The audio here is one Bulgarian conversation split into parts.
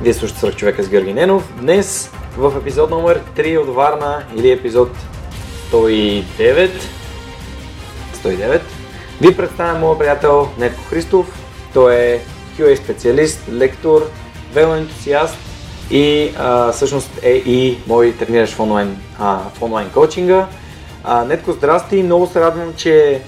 Вие слушате Свърх човека с Георги Ненов. Днес в епизод номер 3 от Варна или епизод 109 109 ви представям моят приятел Нетко Христов. Той е QA специалист, лектор, велоентусиаст и а, всъщност е и мой трениращ в онлайн, а, в онлайн коучинга. А, Нетко, здрасти! Много се радвам, че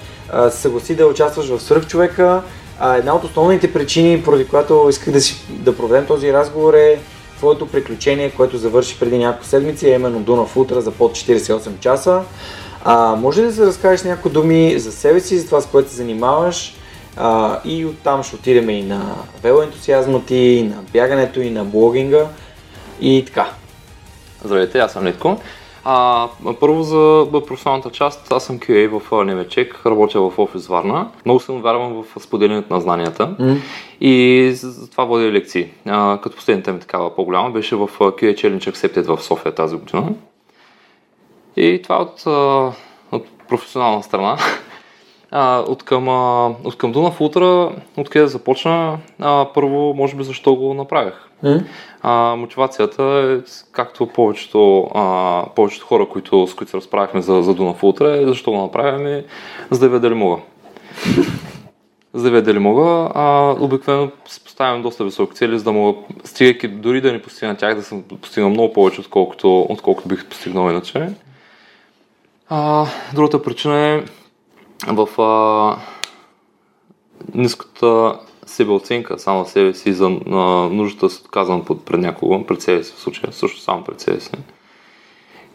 се съгласи да участваш в Свърх човека една от основните причини, поради която исках да, си, да проведем този разговор е твоето приключение, което завърши преди няколко седмици, е именно Дунав Утра за под 48 часа. А, може ли да се разкажеш някои думи за себе си, за това с което се занимаваш а, и оттам ще отидем и на велоентусиазма ти, и на бягането, и на блогинга и така. Здравейте, аз съм Нитко. А, първо за професионалната част, аз съм QA в Немечек, работя в офис Варна. Много съм вярвам в споделянето на знанията mm. и за това водя лекции. А, като последната ми такава по-голяма беше в QA Challenge Accepted в София тази година. И това от, от професионална страна. А, от към, а, от към Дунав Утра, откъде започна, а, първо, може би защо го направих. А, мотивацията е, както повечето, а, повечето хора, които, с които се разправяхме за, за Дунав Утра, е защо го направим, за да видя дали мога. за да видя дали мога, а, обикновено поставям доста високи цели, за да мога, стигайки дори да не постигна тях, да съм постигнал много повече, отколкото, отколкото бих постигнал иначе. А, другата причина е в а, ниската себеоценка само себе си за а, нуждата да се отказвам пред някого, пред себе си в случая, също само пред себе си.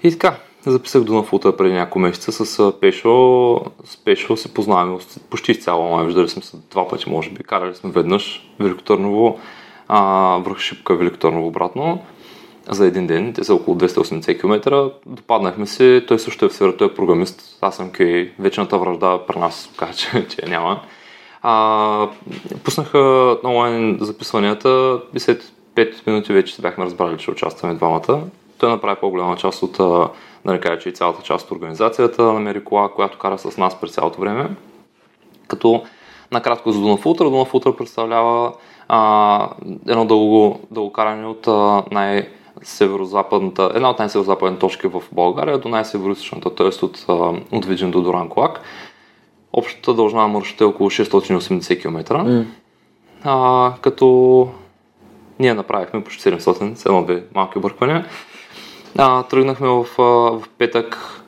И така, записах до Нафута преди няколко месеца с Пешо. С Пешо се познаваме почти изцяло, май виждали сме се два пъти, може би. Карали сме веднъж Великотърново, а, връх Шипка, Великотърново обратно за един ден. Те са около 280 км. Допаднахме се. Той също е в сферата, той е програмист. Аз съм кей. Вечната връжда при нас каза, че, че няма. А, пуснаха онлайн записванията и след 5 минути вече се бяхме разбрали, че участваме двамата. Той направи по-голяма част от, да не кажа, че и цялата част от организацията, намери кола, която кара с нас през цялото време. Като накратко за Дунав Ултра. Представлява а, едно дълго, дълго каране от а, най- северо-западната, една от най-северо-западните точки в България до най-северо-источната, т.е. от, от Виджин до Дуранколак. Общата дължина на маршрута е около 680 км. Mm. А, като ние направихме почти 700, с едно-две малки обърквания. А, тръгнахме в, в петък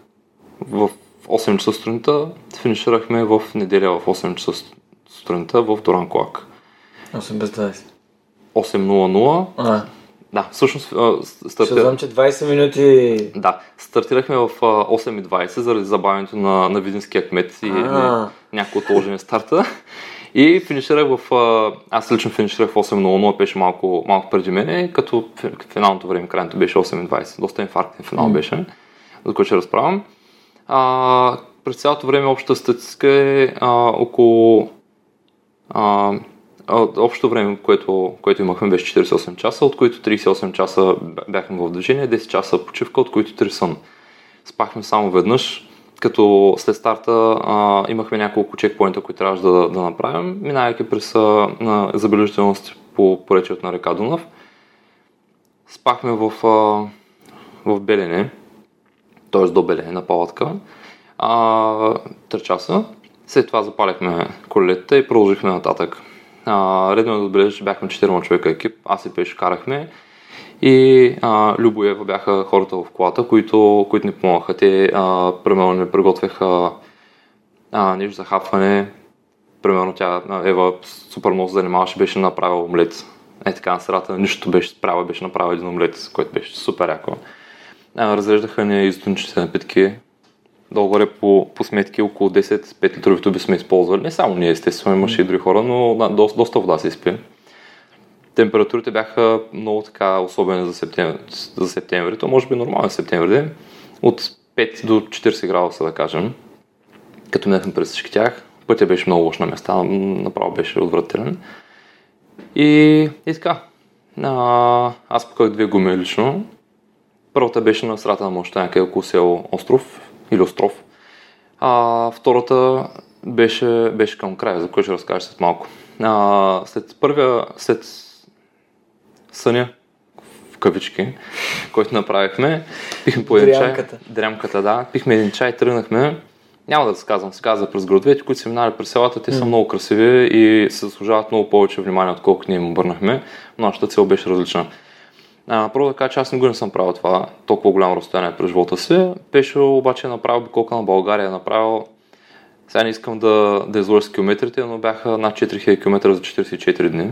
в 8 часа сутринта, финиширахме в неделя в 8 часа сутринта в Дуранколак. 8 без 20. 8.00. Да, всъщност стартирахме... Ще знам, че 20 минути... Да, стартирахме в 8.20 заради забавянето на, на видинския кмет и някои отложени старта. И финиширах в... Аз лично финиширах в 8.00, беше малко, малко преди мене, като финалното време, крайното беше 8.20. Доста инфарктен финал mm. беше, за който ще разправям. А, през цялото време общата статистика е а, около а, Общо време, което, което имахме, беше 48 часа, от които 38 часа бяхме в движение, 10 часа почивка, от които 3 сън. Спахме само веднъж, като след старта а, имахме няколко чекпоинта, които трябваше да, да направим, минавайки през а, забележителности по поречието на река Дунав. Спахме в, а, в Белене, т.е. до Белене на палатка, а, 3 часа. След това запаляхме колелета и продължихме нататък. А, редно е да отбележа, че бяхме 4 човека екип, аз и Пеш карахме и а, Любо и Ева бяха хората в колата, които, които ни помогнаха. Те, а, примерно, не приготвяха а, нещо за хапване. Примерно тя, Ева, супер много се занимаваше, беше направила омлет. Е така на средата, нищо беше справа, беше направил един омлет, който беше супер яко. А, разреждаха ни изтончите напитки, долу-горе по, по сметки около 10-5 литрови туби сме използвали. Не само ние, естествено, имаше и други хора, но да, доста, доста вода се изпи. температурите бяха много така особени за септември. За септември. То може би нормално септември. От 5 до 40 градуса, да кажем. Като минахме през всички тях. Пътя беше много лош на места, направо беше отвратителен. И, и така. А, аз пъках две гуми лично. Първата беше на страта на мощта, някъде около село Остров или Остров. А втората беше, беше към края, за което ще разкажа след малко. А, след първия, след съня, в кавички, който направихме, пихме по един чай. Дрямката, да. Пихме един чай, тръгнахме. Няма да разказвам сега за през градовете, които са минали през селата, те mm. са много красиви и се заслужават много повече внимание, отколкото ние им обърнахме. Нашата цел беше различна. А, първо да кажа, че аз го не съм правил това толкова голямо разстояние през живота си. Пеше обаче направил обиколка на България, направил сега не искам да, да изложа с километрите, но бяха над 4000 км за 44 дни.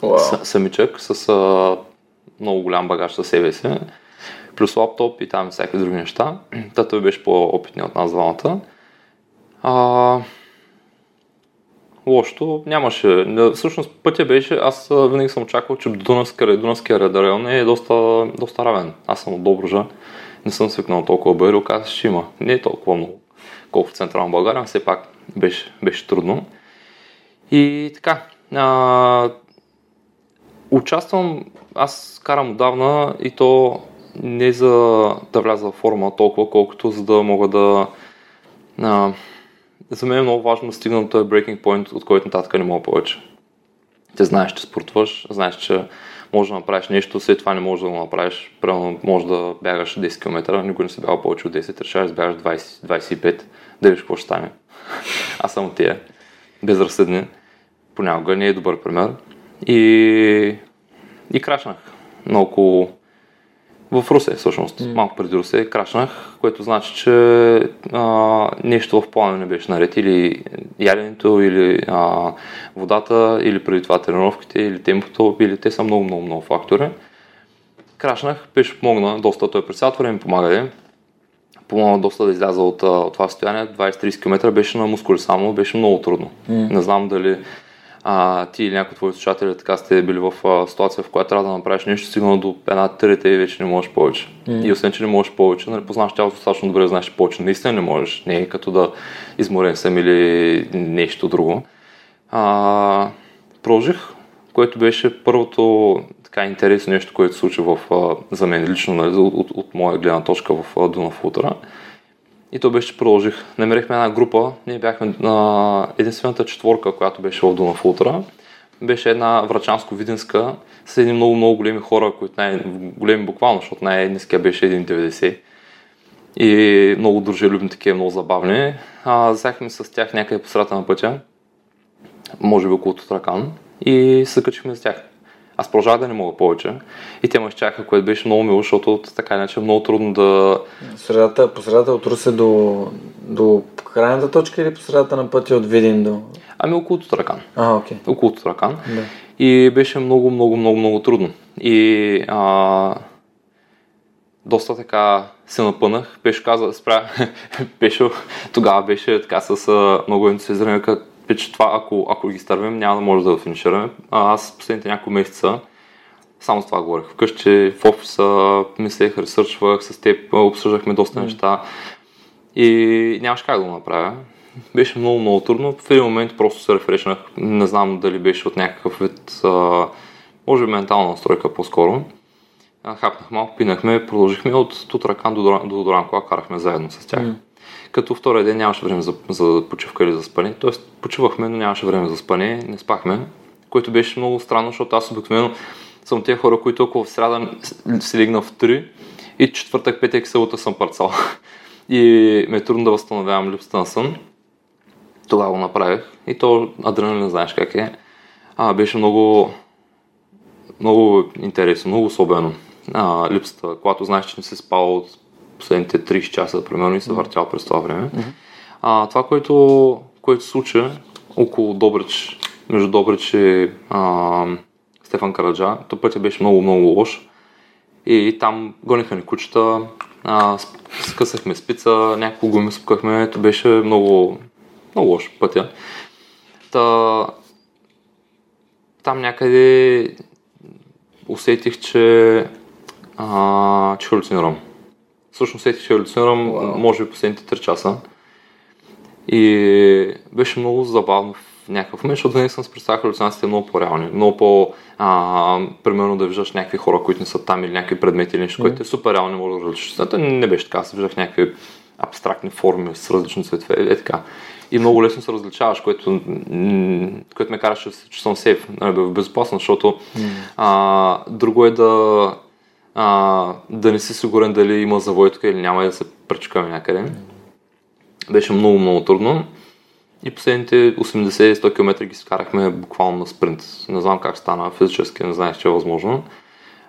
Wow. С, самичък с а, много голям багаж със себе си. Плюс лаптоп и там всякакви други неща. Та той беше по-опитният от нас двамата. А, лошото нямаше. Всъщност пътя беше, аз винаги съм очаквал, че Дунавския, Дунавския район е доста, доста равен. Аз съм от Добружа, не съм свикнал толкова бързо, оказа че има. Не е толкова много, колко в Централна България, но все пак беше, беше трудно. И така, а, участвам, аз карам отдавна и то не за да вляза в форма толкова, колкото за да мога да а, за мен е много важно да стигна до този breaking point, от който нататък не мога повече. Те знаеш, че спортваш, знаеш, че можеш да направиш нещо, след това не можеш да го направиш. Примерно можеш да бягаш 10 км, никой не се бяга повече от 10, решаваш да бягаш 20, 25, да видиш какво ще стане. Аз съм от тия. Безразсъдни. Понякога не е добър пример. И, и крашнах на около в Русе, всъщност. Mm. Малко преди Русе крашнах, което значи, че а, нещо в плана не беше наред. Или яденето, или а, водата, или преди това тренировките, или темпото, или те са много, много, много фактори. Крашнах, беше помогна доста, той през цялото време помага помогна доста да изляза от, от това състояние. 20-30 км беше на мускули само, беше много трудно. Mm. Не знам дали а, ти или някой твои слушатели така сте били в а, ситуация, в която трябва да направиш нещо, стигнало до една трета и вече не можеш повече. Mm. И освен, че не можеш повече, нали, познаваш тялото достатъчно добре, знаеш повече. Наистина не можеш. Не е като да изморен съм или нещо друго. А, продължих, което беше първото така интересно нещо, което се случи в, а, за мен лично, нали, от, от, от моя гледна точка в Дунав Утра. И то беше, че продължих. Намерихме една група, ние бяхме на единствената четворка, която беше в Дунав Ултра. Беше една врачанско-видинска с едни много, много големи хора, които най-големи буквално, защото най-низкия беше 1,90 и много дружелюбни, такива много забавни. А, взехме с тях някъде по средата на пътя, може би около Тутракан и се качихме с тях. Аз продължавах да не мога повече. И те ме изчака, което беше много мило, защото така иначе е много трудно да... Средата, по средата от Русе до, до крайната точка или по средата на пътя от Видин до... Ами около Тутракан. А, окей. Okay. Около Тутракан. Да. И беше много, много, много, много трудно. И а, доста така се напънах. Беше каза, спря, беше, тогава беше така с много ентусиазиране, като че това, ако, ако ги стървим, няма да може да финишираме. А, аз последните няколко месеца само с това говорех. Вкъщи, в офиса, мислех, ресърчвах с теб, обсъждахме доста mm. неща и нямаше как да го направя. Беше много, много трудно. В един момент просто се рефрешнах. Не знам дали беше от някакъв вид, а, може би ментална настройка по-скоро. Хапнах малко, пинахме, продължихме от Тутракан до, до Доранкова, карахме заедно с тях. Mm като втория ден нямаше време за, за почивка или за спане. Тоест, почивахме, но нямаше време за спане, не спахме, което беше много странно, защото аз обикновено съм тези хора, които около в среда си лигна в 3 и четвъртък, петък събота съм парцал. И ме е трудно да възстановявам липсата на сън. Тогава го направих. И то адреналин, знаеш как е. А, беше много, много интересно, много особено. А, липсата, когато знаеш, че не си спал от последните 30 часа, примерно, и се въртял през това време. Mm-hmm. А, това, което, което случи около Добрич, между Добрич и а, Стефан Караджа, то пътя беше много, много лош. И там гониха ни кучета, а, скъсахме спица, някакво гуми спукахме, ето беше много, много лош пътя. Та, там някъде усетих, че, а, че халюцинирам. Всъщност усетих, че халюцинирам, wow. може би последните 3 часа. И беше много забавно в някакъв момент, защото не съм с представя халюцинациите много по-реални. Много по- а, примерно да виждаш някакви хора, които не са там или някакви предмети или нещо, mm. което е супер реално, може да различиш. Не беше така, се виждах някакви абстрактни форми с различни цветове. Е така. И много лесно се различаваш, което, което ме караше се чувствам сейф, нали, в безопасно, защото mm. а, друго е да, а, да не си сигурен дали има завой тук или няма да се пречкаме някъде. Беше много, много трудно. И последните 80-100 км ги скарахме буквално на спринт. Не знам как стана физически, не знаех, че е възможно.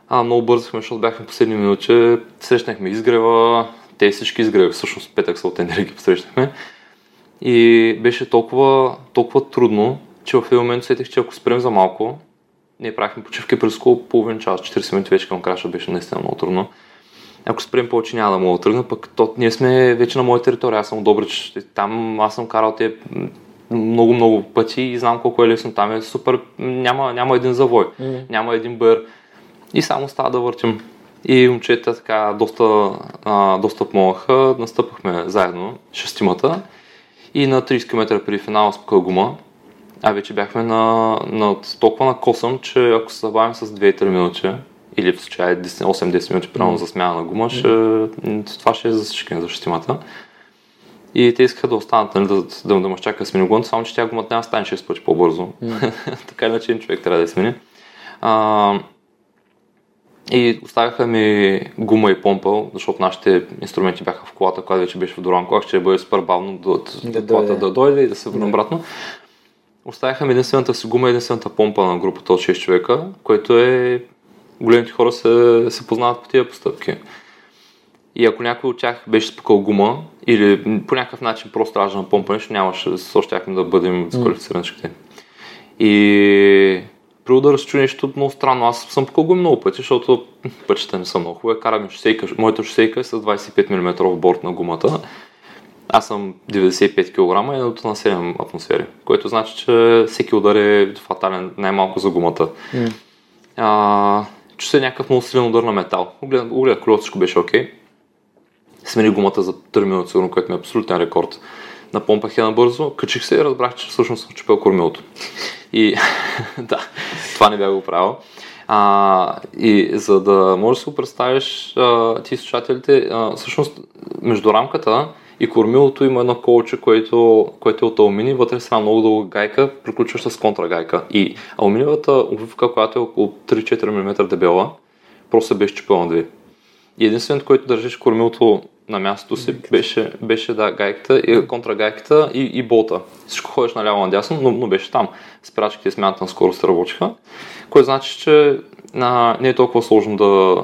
А, много бързахме, защото бяхме последни минути. Срещнахме изгрева, те всички изгреви, всъщност петък са от енергия посрещахме. И беше толкова, толкова трудно, че в един момент сетих, че ако спрем за малко, ние правихме почивки през около половин час, 40 минути вече към краша беше наистина много трудно. Ако спрем повече няма да мога да тръгна, пък то, ние сме вече на моя територия, аз съм Добрич, там аз съм карал те много, много пъти и знам колко е лесно. Там е супер, няма, няма един завой, mm. няма един бър и само става да въртим. И момчета така доста, а, доста помогнаха, настъпахме заедно, шестимата и на 30 км преди финала спъка гума. А вече бяхме на, на толкова на косъм, че ако се забавим с 2-3 минути, или в случая 8-10 минути правилно за смяна на гума, ще, това ще е за всички за шестимата. И те искаха да останат, нали, да, да, да ме чака да смени гумата, само че тя гумата няма да стане 6 пъти по-бързо. Mm. така иначе един човек трябва да я смени. А, и оставяха ми гума и помпа, защото нашите инструменти бяха в колата, която вече беше в Дуранко, ако ще бъде супер бавно да, да, колата да дойде и да се върне обратно. Оставяха единствената си гума единствената помпа на групата от 6 човека, което е големите хора се, се познават по тия постъпки. И ако някой от тях беше спукал гума или по някакъв начин просто трябва на помпа нещо, нямаше, също да бъдем дисквалифицирани mm. И при удара се чу нещо много странно. Аз съм пукал гуми много пъти, защото пътища не са много хубави. Карам шосейка, моята шосейка е с 25 мм борт на гумата. Аз съм 95 кг и едното на 7 атмосфери, което значи, че всеки удар е фатален най-малко за гумата. Mm. А, чу се някакъв много силен удар на метал. Огледах колелото, всичко беше окей. Okay. Смени гумата за 3 минути, сигурно, което ми е абсолютен рекорд. Напомпах я набързо, качих се и разбрах, че всъщност съм чупил кормилото. И да, това не бях го правил. А, и за да можеш да си го представиш а, ти слушателите, а, всъщност между рамката и кормилото има едно колче, което, което е от алуминий, вътре са много дълга гайка, приключваща с контрагайка. И алуминиевата обвивка, която е около 3-4 мм дебела, просто беше чупила на две. И единственото, което държиш кормилото на мястото си, беше, беше да, гайката, и, контрагайката и, и болта. Всичко ходиш наляво надясно, но, но беше там. Спирачките смяната на скорост работиха, което значи, че а, не е толкова сложно да,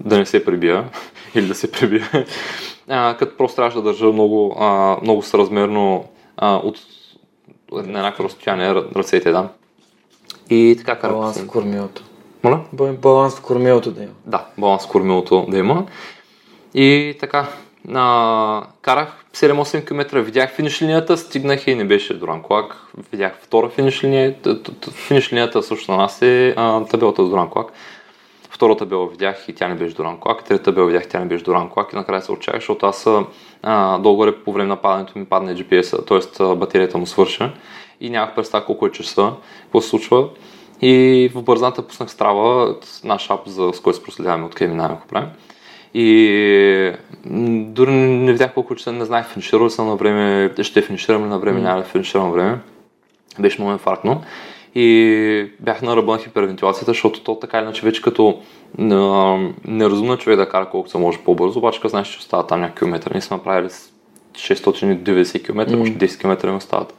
да не се прибия или да се прибие, а, като просто трябваше да държа много, а, много съразмерно а, от на еднакво разстояние ръцете, да. И така карах. Баланс в кормилото. Моля? Баланс в кормилото да има. Да, баланс в кормилото да има. И така, а, карах 7-8 км, видях финиш линията, стигнах и не беше Доран Клак. Видях втора финиш линия. Финиш линията също на нас е а, табелата Доран Клак. Втората табела видях и тя не беше Доран Клак. Трета табела видях и тя не беше Доран Клак. И накрая се отчаях, защото аз а, долу по време на падането ми падна GPS-а, т.е. батерията му свърша и нямах представа колко е часа, какво се случва. И в бързата пуснах страва наш ап, за, с който се проследяваме откъде минаваме, ако правим. И дори не видях колко часа, не знаех финиширал съм на време, ще финиширам ли на време, няма да финиширам на време. Беше много инфарктно. И бях на ръба на хипервентилацията, защото то така иначе вече като неразумно човек да кара колкото се може по-бързо, обаче като знаеш, че остава там някакви километри. Ние сме направили 690 км, mm. още 10 км ми остават.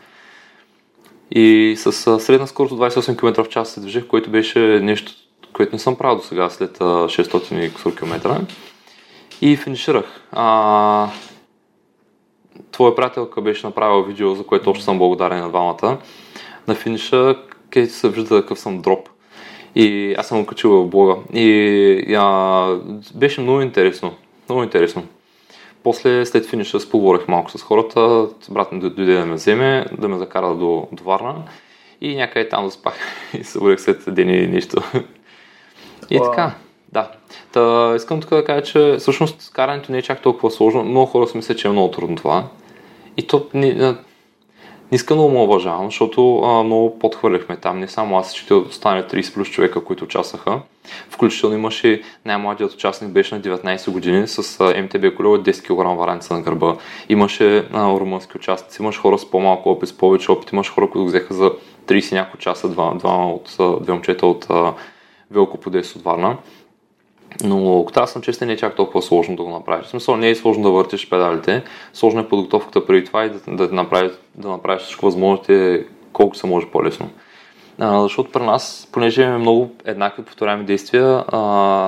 И с средна скорост от 28 км в час се движех, което беше нещо, което не съм правил до сега след 600 км и финиширах. А, твоя приятелка беше направила видео, за което още съм благодарен на двамата. На финиша, където се вижда какъв съм дроп. И аз съм го качил в блога. И а, беше много интересно. Много интересно. После, след финиша, споговорих малко с хората. Брат ми дойде да ме вземе, да ме закара до, до Варна. И някъде там заспах и събудих след ден и нищо. И wow. така, да. Та, искам тук да кажа, че всъщност карането не е чак толкова сложно. Много хора си мислят, че е много трудно това. И то не, не искам да му уважавам, защото а, много подхвърляхме там. Не само аз, че останали 30 плюс човека, които участваха. Включително имаше най-младият участник беше на 19 години с а, МТБ колело 10 кг варанца на гърба. Имаше а, румънски участници, имаше хора с по-малко опит, с повече опит, имаше хора, които взеха за 30 няколко часа, два, два от, две момчета от Велко Подес от Варна. Но ако съм честен, не е чак толкова сложно да го направиш. В смисъл не е сложно да въртиш педалите, сложно е подготовката преди това и да, да, направиш, да направиш всичко възможно, е колко се може по-лесно. А, защото при нас, понеже имаме много еднакви повторяеми действия, а,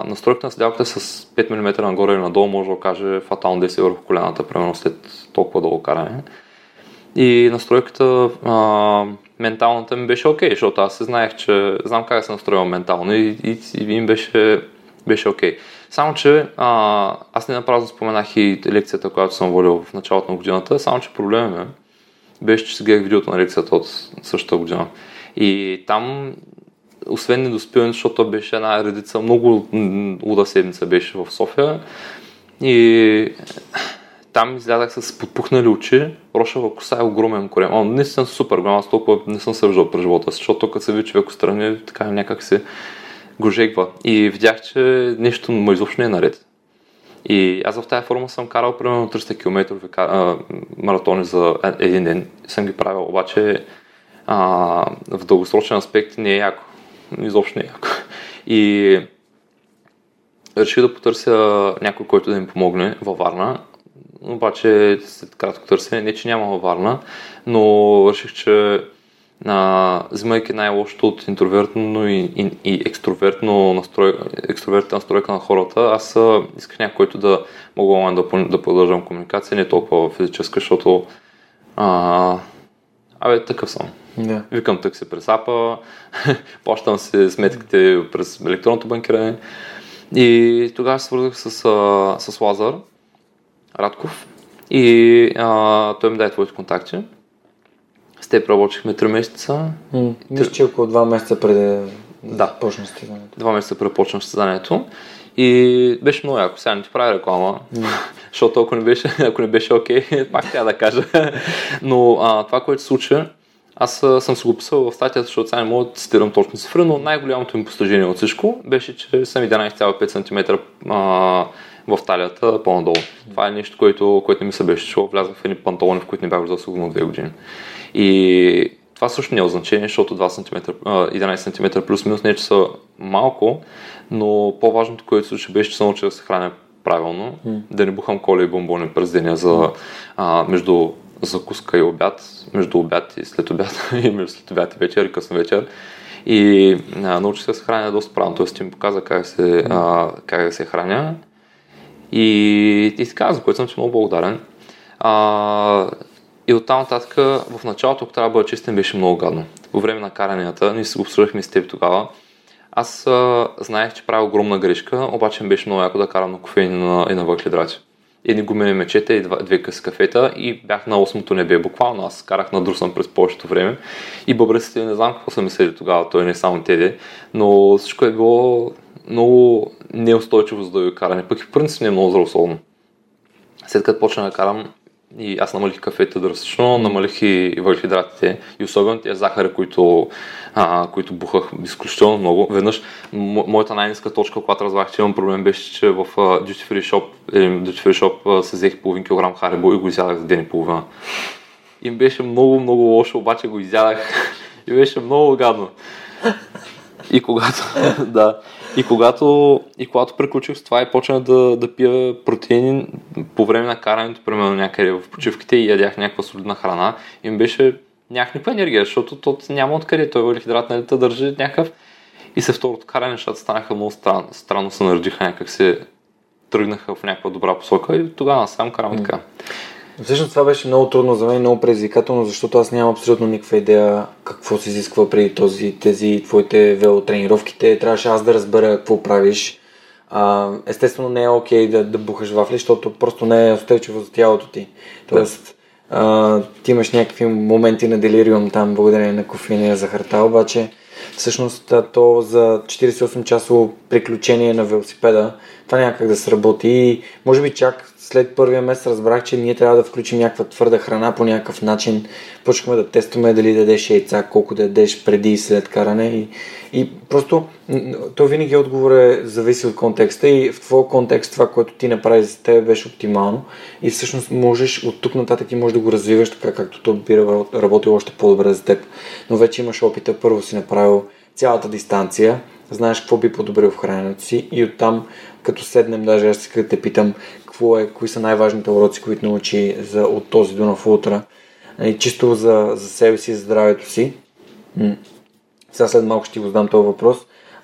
настройката на седалката с 5 мм нагоре или надолу може да окаже фатално действие върху колената, примерно след толкова дълго каране. И настройката а, менталната ми беше окей, okay, защото аз се знаех, че знам как да се настроя ментално и, и, и им беше беше окей. Okay. Само, че а, аз не направо споменах и лекцията, която съм водил в началото на годината, само, че проблемът ми беше, че си гледах видеото на лекцията от същата година. И там, освен недоспиване, защото беше една редица, много луда седмица беше в София и там излязах с подпухнали очи, рошава коса е огромен корем. О, не съм супер голям, аз толкова не съм се виждал през живота си, защото като се ви човек отстрани, така някак се го жегва. И видях, че нещо му изобщо не е наред. И аз в тази форма съм карал примерно 300 км маратони за един ден. Съм ги правил, обаче а, в дългосрочен аспект не е яко. Изобщо не е яко. И реших да потърся някой, който да ми помогне във Варна. Обаче след кратко търсене, не че няма във Варна, но реших, че а, взимайки най-лошото от интровертно и, и, и екстровертно настрой, екстровертна настройка на хората, аз исках някой, който да мога да, да продължам комуникация, не толкова физическа, защото а, абе, такъв съм. Yeah. Викам се през апа, плащам се сметките през електронното банкиране. И тогава се свързах с, с Лазар Радков и а, той ми даде твоите контакти. Теб работихме 3 месеца. Мисля, че около 2 месеца преди да почна състезанието. Два месеца преди почна състезанието. И беше много яко. Сега не ти правя реклама, mm. защото ако не беше, ако не беше окей, okay, пак трябва да кажа. Но а, това, което се случи, аз съм се го писал в статията, защото сега не мога да цитирам точно цифра, но най-голямото ми постижение от всичко беше, че съм 11,5 см а, в талията по-надолу. Това е нещо, което, което не ми се беше чуло. Влязах в едни панталони, в които не бях влязъл сигурно 2 години. И това също няма значение, защото 2 см, 11 см плюс-минус не е, че са малко, но по-важното, което случи беше, че се научи да се храня правилно, mm. да не бухам коли и бомбони през деня за, а, между закуска и обяд, между обяд и след обяд, и между след обяд и вечер и късно вечер. И а, научих да се храня доста правилно, т.е. ти ми показа как, се, а, как да се храня. И, и така, за което съм ти много благодарен. А, и оттам нататък в началото, ако трябва да бъда честен, беше много гадно. По време на каранията, ние си го обсъждахме с теб тогава, аз а, знаех, че правя огромна грешка, обаче ми беше много яко да карам на кофеин и на, и на въгледрати. Едни гумени мечета и два, две къси кафета и бях на осмото небе. Буквално аз карах на друсан през повечето време. И бъбреците не знам какво са мислили тогава, той не е само теде, но всичко е било много неустойчиво за да ви каране. Пък и в принцип не е много здравословно. След като почна да карам, и аз намалих кафета драстично, намалих и въглехидратите и особено тези захари, които, а, които бухах изключително много. Веднъж мо, моята най-низка точка, когато разбрах, че имам проблем, беше, че в uh, Duty Free Shop, Duty Free Shop uh, се взех половин килограм харибо и го изядах за ден и половина. И беше много, много лошо, обаче го изядах и беше много гадно. И когато, да, и когато, и когато приключих с това и почнах да, да пия протеини по време на карането, примерно някъде в почивките и ядях някаква солидна храна, и ми беше нямах никаква енергия, защото то няма откъде, той въглехидрат нали, да държи някакъв. И се второто каране нещата станаха много странно, странно се наредиха, някак се тръгнаха в някаква добра посока и тогава сам карам така. Всъщност това беше много трудно за мен, много предизвикателно, защото аз нямам абсолютно никаква идея какво се изисква преди този, тези твоите велотренировките. Трябваше аз да разбера какво правиш. А, естествено не е окей да, да бухаш вафли, защото просто не е устойчиво за тялото ти. Тоест, а, ти имаш някакви моменти на делириум там, благодарение на кофеина и захарта, обаче всъщност то за 48 часово приключение на велосипеда, това няма как да се работи и може би чак след първия месец разбрах, че ние трябва да включим някаква твърда храна по някакъв начин. Почнахме да тестваме дали да ядеш яйца, колко да ядеш преди и след каране. И, и просто то винаги отговор е зависи от контекста и в твой контекст това, което ти направи за теб беше оптимално и всъщност можеш от тук нататък ти можеш да го развиваш така, както то би работило още по-добре за теб. Но вече имаш опита, първо си направил цялата дистанция, знаеш какво би подобрил в храненето си и оттам като седнем, даже аз сега те питам какво е, кои са най-важните уроци, които научи за, от този Дунав Утра, и нали, чисто за, за себе си, за здравето си. Сега след малко ще ти го задам този въпрос.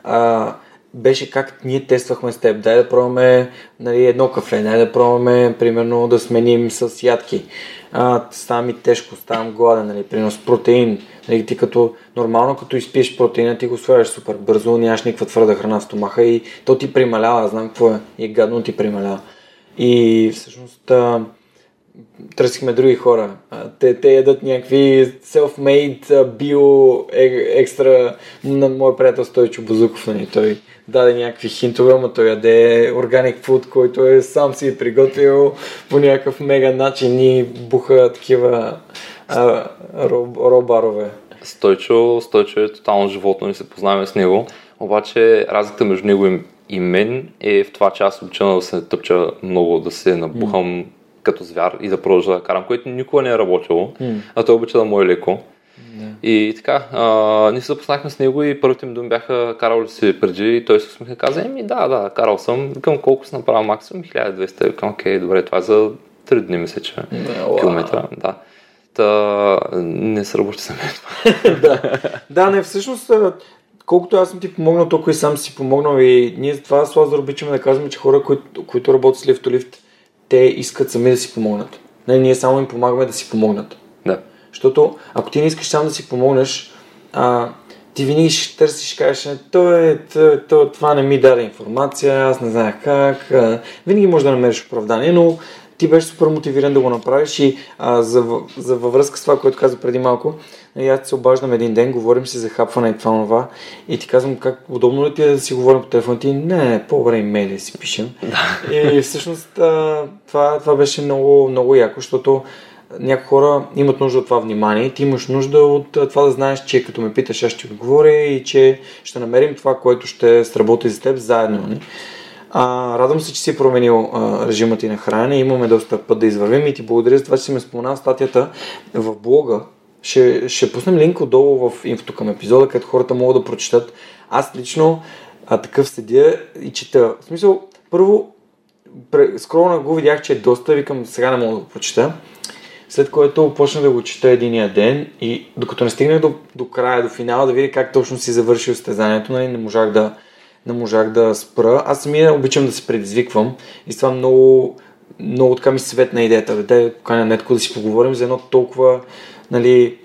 А, беше как ние тествахме с теб. Дай да пробваме нали, едно кафе, дай да пробваме, примерно, да сменим с ядки. А, става ми тежко, ставам гладен, нали, принос протеин. Нали, ти като нормално, като изпиеш протеина, ти го слагаш супер бързо, нямаш никаква твърда храна в стомаха и то ти прималява, знам какво е, и гадно ти прималява. И всъщност а, търсихме други хора. А, те, те ядат някакви self-made био е, екстра на мой приятел Стойчо Бузуков. Нали? Той даде някакви хинтове, но той яде органик фуд, който е сам си е приготвил по някакъв мега начин и буха такива а, роб, робарове. Стойчо, Стойчо е тотално животно, не се познаваме с него. Обаче разликата между него и и мен е в това, че аз обичам да се тъпча много, да се набухам mm. като звяр и да продължа да карам, което никога не е работило, mm. а той обича да му е леко. Yeah. И така, а, ние се запознахме с него и първите ми думи бяха карал ли си преди и той се усмиха и каза, еми да, да, карал съм, към колко си направил максимум, 1200, викам, окей, добре, това е за 3 дни мисля, че yeah, километра, да. Та, не сработи за мен това. да. да, не, всъщност колкото аз съм ти помогнал, толкова и сам си помогнал и ние това с Лазар обичаме да казваме, че хора, които, които работят с лифт лифт, те искат сами да си помогнат. Не, ние само им помагаме да си помогнат. Да. Защото ако ти не искаш сам да си помогнеш, а, ти винаги ще търсиш, кажеш, то е, то, то, това не ми даде информация, аз не знаех как. А, винаги можеш да намериш оправдание, но ти беше супер мотивиран да го направиш и а, за, за във връзка с това, което каза преди малко, и аз се обаждам един ден, говорим си за хапване и това това и ти казвам как удобно ли ти е да си говорим по телефона ти, не, по-добре имейли си пишем. и всъщност това, това беше много, много яко, защото някои хора имат нужда от това внимание ти имаш нужда от това да знаеш, че като ме питаш, аз ще отговоря и че ще намерим това, което ще сработи за теб заедно. Не? Нали? А, радвам се, че си променил а, режима ти на хранене. Имаме доста път да извървим и ти благодаря за това, че си ме споменал статията в блога. Ще, ще пуснем линк отдолу в инфото към епизода, където хората могат да прочитат. Аз лично а, такъв седя и чета. В смисъл, първо, скролна го, видях, че е доста, викам, сега не мога да го прочета. След което почна да го чета единия ден и докато не стигнах до, до края, до финала, да видя как точно си завършил състезанието, нали, не можах да, не можах да спра. Аз самия обичам да се предизвиквам и това много, много така ми светна идеята. Дай поканя Нетко да си поговорим за едно толкова нали,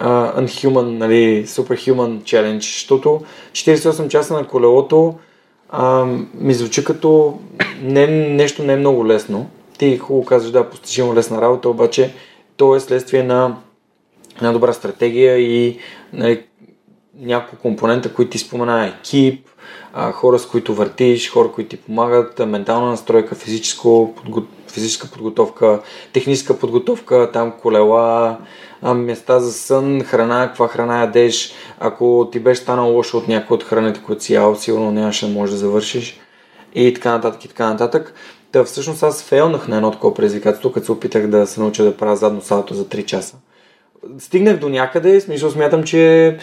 uh, unhuman, нали, superhuman challenge, защото 48 часа на колелото uh, ми звучи като не, нещо не е много лесно. Ти хубаво казваш, да, постижимо лесна работа, обаче то е следствие на една добра стратегия и нали, няколко компонента, които ти спомена, екип, а, хора с които въртиш, хора, които ти помагат, ментална настройка, физическо, подго... физическа подготовка, техническа подготовка, там колела, места за сън, храна, каква храна ядеш. Ако ти беше станал лошо от някои от храните, които си ял, сигурно нямаше да можеш да завършиш. И така нататък, и така нататък. Та всъщност аз фейлнах на едно такова предизвикателство, като се опитах да се науча да правя задно салото за 3 часа. Стигнах до някъде, смисъл смятам, че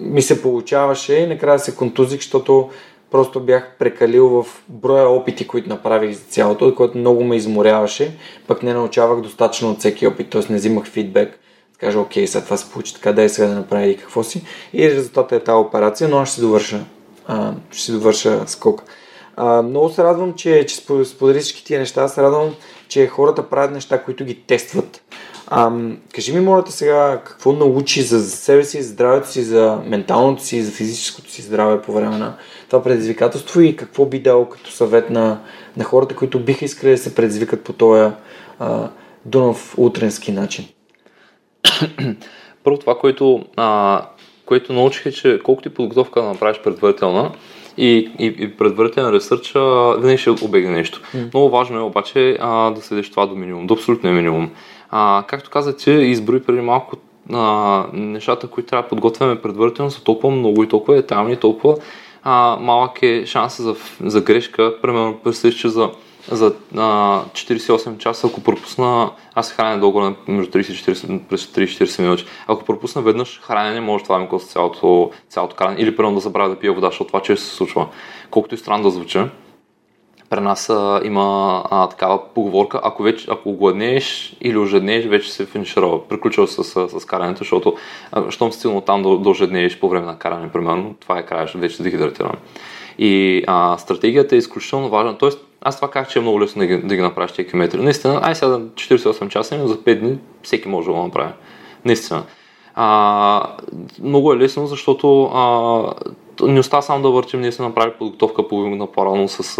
ми се получаваше и накрая се контузих, защото просто бях прекалил в броя опити, които направих за цялото, което много ме изморяваше, пък не научавах достатъчно от всеки опит, т.е. не взимах фидбек. Кажа, окей, сега това се получи така, дай сега да направя и какво си. И резултатът е тази операция, но аз ще си довърша, а, ще си довърша скок. А, много се радвам, че, че сподели всички тия неща. Се радвам, че хората правят неща, които ги тестват. Ам, кажи ми, моля сега, какво научи за себе си, за здравето си, за менталното си, за физическото си здраве по време на това предизвикателство и какво би дал като съвет на, на хората, които биха искали да се предизвикат по този а, Дунов утренски начин? Първо това, което, а, което научих е, че колкото и подготовка да направиш предварителна, и, и, и предварителен ресърч винаги ще обегне нещо. Mm. Много важно е обаче а, да сведеш това до минимум, до абсолютния минимум. А, както каза ти, изброи преди малко а, нещата, които трябва да подготвяме предварително, са толкова много и толкова детайлни, толкова а, малък е шанса за, за грешка. Примерно, представиш, че за, за а, 48 часа, ако пропусна, аз храня дълго между 30 през 30-40 минути. Ако пропусна веднъж хранене, може това да ми коства цялото, цялото каране. Или примерно да забравя да пия вода, защото това често се случва. Колкото и странно да звучи при нас а, има а, такава поговорка, ако, вече, ако гладнееш или ожеднееш, вече се финиширал, приключил с, с, с карането, защото а, щом стигнал там да, да ожеднееш по време на каране, примерно, това е края, вече се дехидратиран. И а, стратегията е изключително важна, т.е. аз това как че е много лесно да ги, да ги направиш тези километри. Наистина, ай сега 48 часа, но за 5 дни всеки може да го направи. Наистина. А, много е лесно, защото а, не остава само да въртим, ние сме направили подготовка по по-рано с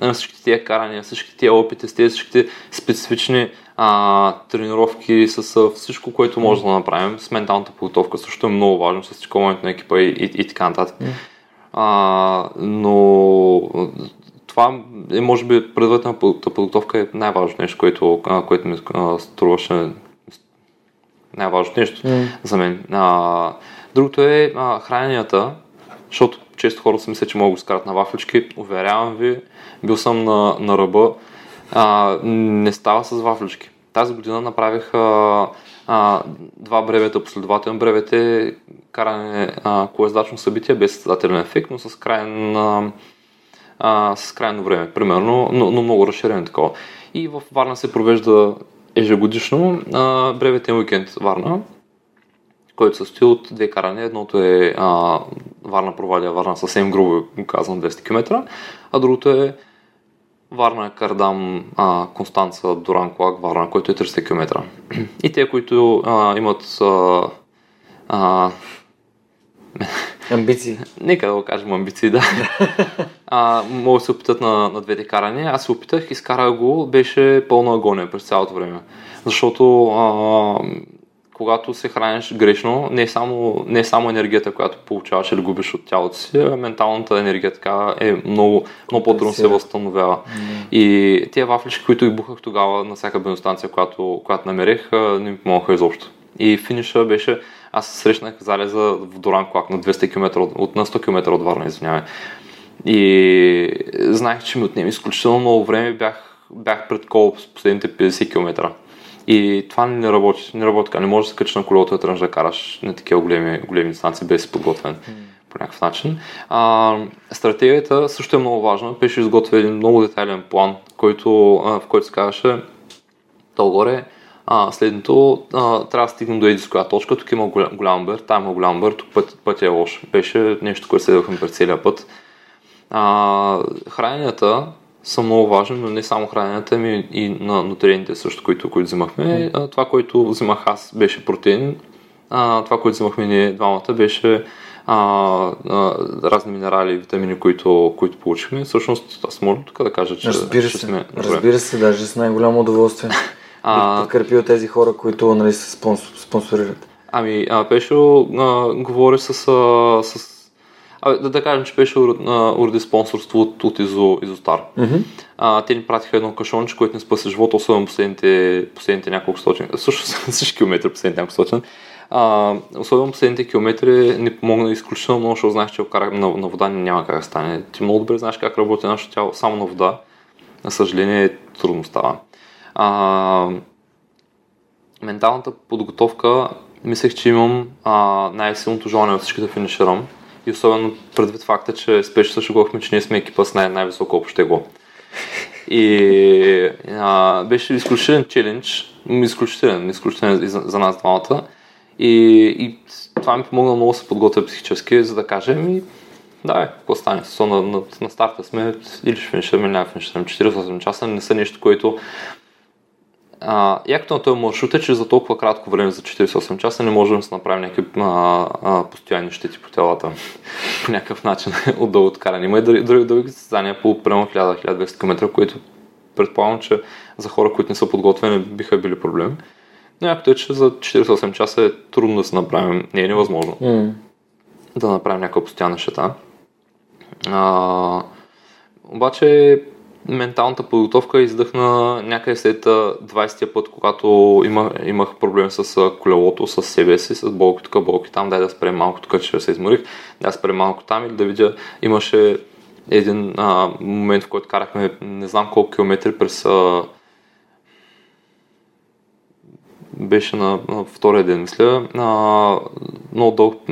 а, всичките тия карания, всичките тия опити, с тези всичките специфични а, тренировки, с а, всичко, което може да направим. С менталната подготовка също е много важно, с чекуването на екипа и, и, и така нататък. А, но това е, може би, предварителната подготовка е най-важното нещо, което, което ми струваше най-важното нещо mm. за мен. А, другото е а, храненията, защото често хора си мислят, че могат да го скарат на вафлички. Уверявам ви, бил съм на, на ръба. А, не става с вафлички. Тази година направих а, а, два бревета, последователен бревете, каране а, събитие без състезателен ефект, но с крайен, а, с крайно време, примерно, но, но много разширено такова. И в Варна се провежда ежегодишно а, бреветен уикенд Варна, който се състои от две каране. Едното е а, Варна провадия Варна, съвсем грубо казвам 200 км, а другото е Варна, Кардам, а, Констанца, Доран, Клак, Варна, който е 300 км. И те, които а, имат а, а, Амбиции. Нека да го кажем амбиции, да. а, могат да се опитат на, на двете карания. Аз се опитах, изкарах го, беше пълна агония през цялото време. Защото а, когато се храниш грешно, не само, не само енергията, която получаваш или губиш от тялото си, а менталната енергия така е много, много по-трудно се възстановява. Mm. И тези вафлички, които ги бухах тогава на всяка бензостанция, която, която намерих, не ми помогнаха изобщо. И финиша беше, аз се срещнах залеза в Доран Клак на 200 км, от, на 100 км от Варна, извинявай. И знаех, че ми отнеми изключително много време, бях, бях пред кол с последните 50 км. И това не работи. Не работи така. Не можеш да се качиш на колелото да тръгнеш да караш на такива големи, големи дистанции без подготвен mm. по някакъв начин. А, стратегията също е много важна. Беше изготвен един много детайлен план, който, а, в който се казваше долу-горе а, следното, а, трябва да стигнем до еди коя точка, тук има голям, голям бър, там има голям бър, тук път, път е лош. Беше нещо, което следвахме през целия път. А, храненията са много важни, но не само храненията, ми и на нутриентите също, които, които взимахме. А, това, което взимах аз, беше протеин. А, това, което взимахме ние двамата, беше а, а, разни минерали и витамини, които, които получихме. Всъщност, аз мога тук да кажа, че разбира се, сме... Разбира се, даже с най-голямо удоволствие. А, Бих подкрепил тези хора, които нали, се спонсорират. Ами, а, Пешо а, говори с, а, с а, да, да кажем, че беше уреди спонсорство от, от Изо, Изостар. Mm-hmm. А, те ни пратиха едно кашонче, което ни спаси живота, особено последните, последните няколко стотин, също всички километри последните няколко стотин. А, особено последните километри ни помогна изключително много, защото знаеш, че карах на, на вода няма как да стане. Ти много добре знаеш как работи нашето тяло само на вода. На съжаление, трудно става. А, менталната подготовка, мислех, че имам а, най-силното желание от всички да финиширам. И особено предвид факта, че спешно също говорихме, че ние сме екипа с най- най-високо общо го. И а, беше изключителен челендж, изключителен, изключителен за, за нас двамата. И, и това ми помогна много да се подготвя психически, за да кажем и да, какво стане? Со, на, на, на старта сме или ще финишираме, или няма финишираме. 48 часа не са нещо, което а, якото на този маршрут е, че за толкова кратко време, за 48 часа, не можем да се направим някакви а, а, постоянни щети по телата по някакъв начин от дългото каране. Има и други, други състезания по прямо 1000-1200 км, които предполагам, че за хора, които не са подготвени, биха били проблем. Но якото е, че за 48 часа е трудно да се направим, не е невъзможно Mm. да направим някаква постоянна шета. А, обаче менталната подготовка издъхна някъде след а, 20-я път, когато има, имах проблем с колелото, с себе си, с болки тук, болки там, дай да спрем малко тук, че се изморих, да спрем малко там или да видя, имаше един а, момент, в който карахме не знам колко километри през а, беше на, на втория ден, мисля, а, много дълг,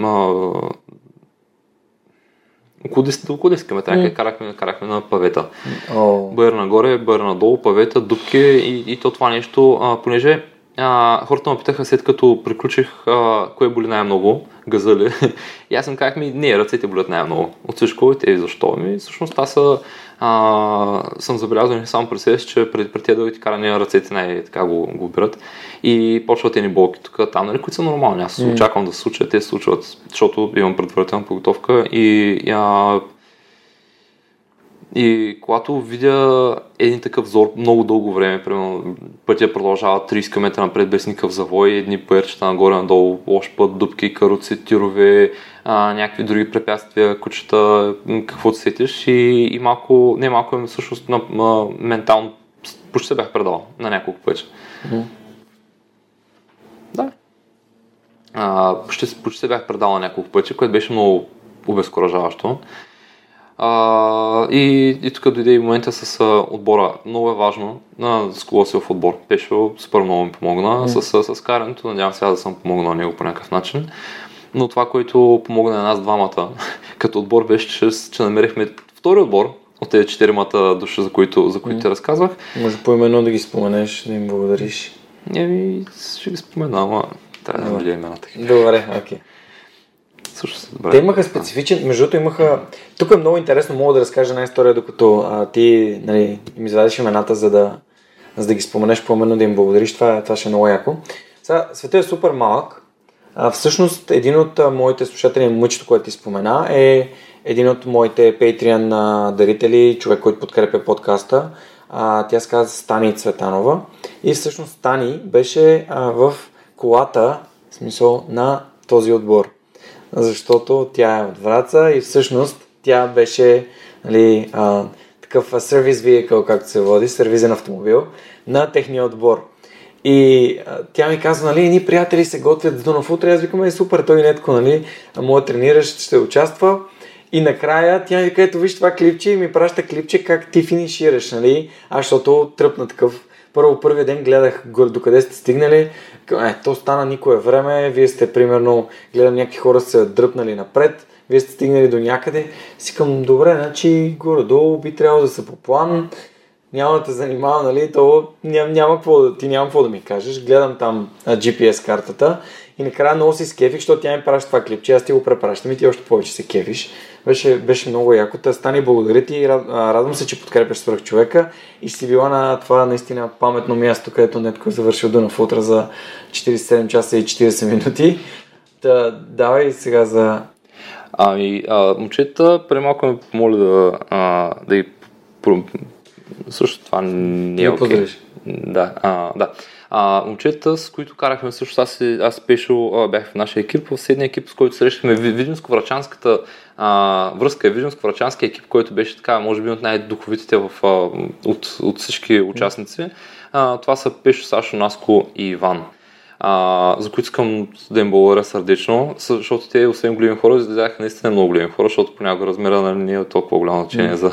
около 10, около 10 км, mm. карахме, карахме на павета. Oh. Бър нагоре, бър надолу, павета, дупки и, и то това нещо, а, понеже а, хората ме питаха след като приключих а, кое боли най-много, газа ли. и аз им казах ми, не, ръцете болят най-много. От всичко и те, защо? Ми, всъщност аз са, а, съм забелязал не само през себе си, че пред, пред тези дългите карания ръцете най-така го, го убират. И почват едни болки тук, там, нали, които са нормални. Аз mm. очаквам да се случат, те се случват, защото имам предварителна подготовка и а, и когато видя един такъв взор много дълго време, примерно пътя продължава 30 км напред без никакъв завой, едни пъерчета нагоре надолу, лош път, дупки, каруци, тирове, а, някакви други препятствия, кучета, какво се сетиш и, и малко, не малко, ами всъщност на, на, ментално почти се бях предал на няколко пъти. Mm. Да. А, почти, почти се бях предал на няколко пъти, което беше много обезкуражаващо. А, и, и тук дойде и момента с а, отбора. Много е важно на скула си в отбор. Пешо супер много ми помогна mm. с, с, с карането. Надявам се да съм помогнал него по някакъв начин. Но това, което помогна на нас двамата като отбор беше, че, че намерихме втори отбор от тези четиримата души, за които, за които mm. ти разказвах. Може по-именно да ги споменеш, да им благодариш. Еми, ще ги спомена, ама трябва да видя имената. Добре, окей. Okay. Също Те имаха специфичен, между другото имаха... Тук е много интересно, мога да разкажа една история, докато а, ти нали, им извадиш имената, за да, за да ги споменеш по-именно, да им благодариш. Това, това ще е много яко. Сега, светът е супер малък. А, всъщност, един от а, моите слушатели, мъчето, което ти спомена, е един от моите Patreon а, дарители, човек, който подкрепя подкаста. А, тя се казва Стани Цветанова. И всъщност Стани беше а, в колата, в смисъл, на този отбор защото тя е от Враца и всъщност тя беше нали, а, такъв сервис vehicle, както се води, сервизен автомобил на техния отбор. И а, тя ми казва, нали, ни приятели се готвят за Дунав утре. Аз викам, е супер, той нетко, нали, моят трениращ ще участва. И накрая тя ми вика, ето виж това клипче и ми праща клипче как ти финишираш, нали? Аз защото тръпна такъв. Първо, първия ден гледах докъде сте стигнали, е, то стана никое време, вие сте примерно, гледам някакви хора се дръпнали напред, вие сте стигнали до някъде. Си към, добре, значи горе-долу би трябвало да са по план, няма да те занимава, нали, то ням, няма какво, ти няма какво да ми кажеш. Гледам там а, GPS картата и накрая много си скефих, защото тя ми праща това клипче, аз ти го препращам и ти още повече се кефиш. Беше, беше много яко. Та стани благодаря ти. Радвам се, че подкрепяш свърх човека и си била на това наистина паметно място, където Нетко е завършил Дунав утре за 47 часа и 40 минути. Та, давай сега за... Ами, а, момчета, преди малко ме помоля да, а, да и... Също това не е окей. Okay. Да, а, да. А, момчета, с които карахме също, аз, аз пешо бях в нашия екип, в седния екип, с който срещахме Видинско-Врачанската а, връзка е Видинско-Врачанския екип, който беше така, може би от най-духовитите в, а, от, от всички участници. А, това са Пешо, Сашо, Наско и Иван. А, за които искам да им благодаря сърдечно, защото те, освен големи хора, изгледаха наистина много големи хора, защото понякога размера нали, не е толкова голямо значение mm. за,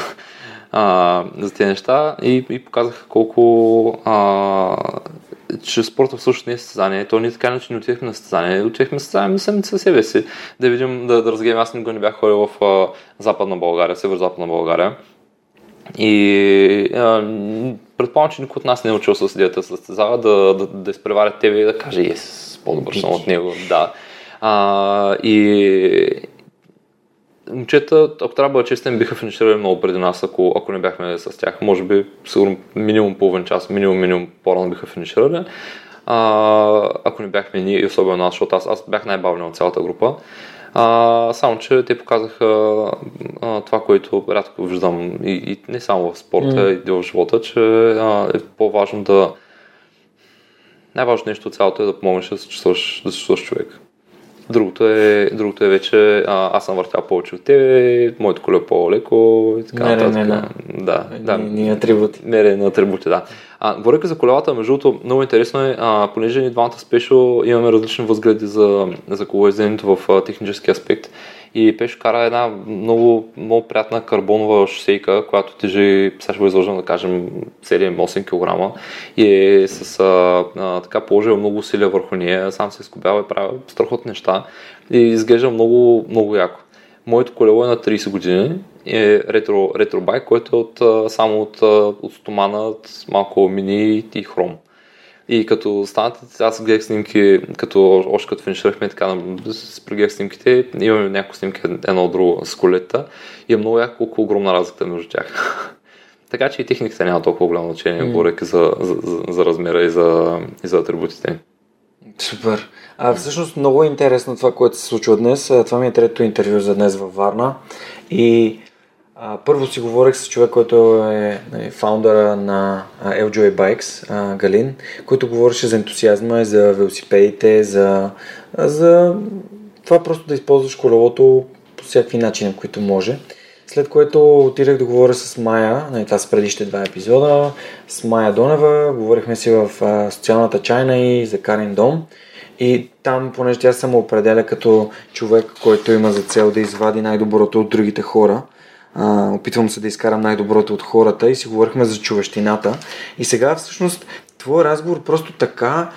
а, за тези неща и, и показаха колко а, че спорта всъщност не е състезание. То ние така че не отидехме на състезание. Отидехме на състезание сами със себе си. Да видим, да, да разгледам. Аз никога не бях ходил в а, Западна България, Северо-Западна България. И а, предполагам, че никой от нас не е учил с идеята да състезава, да, да, да изпреваря тебе и да каже, ес, по-добър съм от него. Да. А, и, момчета, ако трябва да бъда честен, биха финиширали много преди нас, ако, ако не бяхме с тях. Може би, сигурно минимум половин час, минимум, минимум по-рано биха финиширали. А, ако не бяхме ние, и особено аз, защото аз, аз бях най-бавен от цялата група. А, само, че те показаха а, това, което рядко виждам и, и не само в спорта, mm. и в живота, че а, е по-важно да най-важното нещо от цялото е да помогнеш да се чувстваш, да се чувстваш човек. Другото е, другото е вече, а, аз съм въртял повече от тебе, моето коле е по-леко и така нататък. на- Да, да. Ни, ни атрибути. Мерене на атрибути, да. А, говоряки за колелата, между другото, много интересно е, а, понеже ни двамата спешо имаме различни възгледи за, за колоезденето в а, технически аспект. И Пешо кара една много, много приятна карбонова шосейка, която тежи, сега ще го да кажем, 7-8 кг и е с а, а, така положил много усилия върху нея, сам се изкобява и прави страхотни неща и изглежда много, много яко. Моето колело е на 30 години, е ретро, ретро байк, който е от, само от, от стомана, от малко мини и хром. И като станете, аз гледах снимки, като още като финиширахме така, си прегледах снимките, имаме няколко снимки едно от друго с колета и е много яко колко огромна разлика между тях. така че и техниката няма толкова голямо значение, mm. говоряки за, за, за, за размера и за, и за атрибутите. Супер. А, всъщност много е интересно това, което се случва днес. Това ми е трето интервю за днес във Варна. И а, първо си говорих с човек, който е нали, фаундъра на а, LJA Bikes, а, Галин, който говореше за ентусиазма, и за велосипедите, за, за това просто да използваш колелото по всякакви начини, които може. След което отидах да говоря с Майя, нали, това са предишните два епизода, с Майя Донева, говорихме си в а, социалната чайна и за Карин Дом. И там, понеже тя се му определя като човек, който има за цел да извади най-доброто от другите хора, а, опитвам се да изкарам най-доброто от хората и си говорихме за човещината. И сега всъщност твой разговор просто така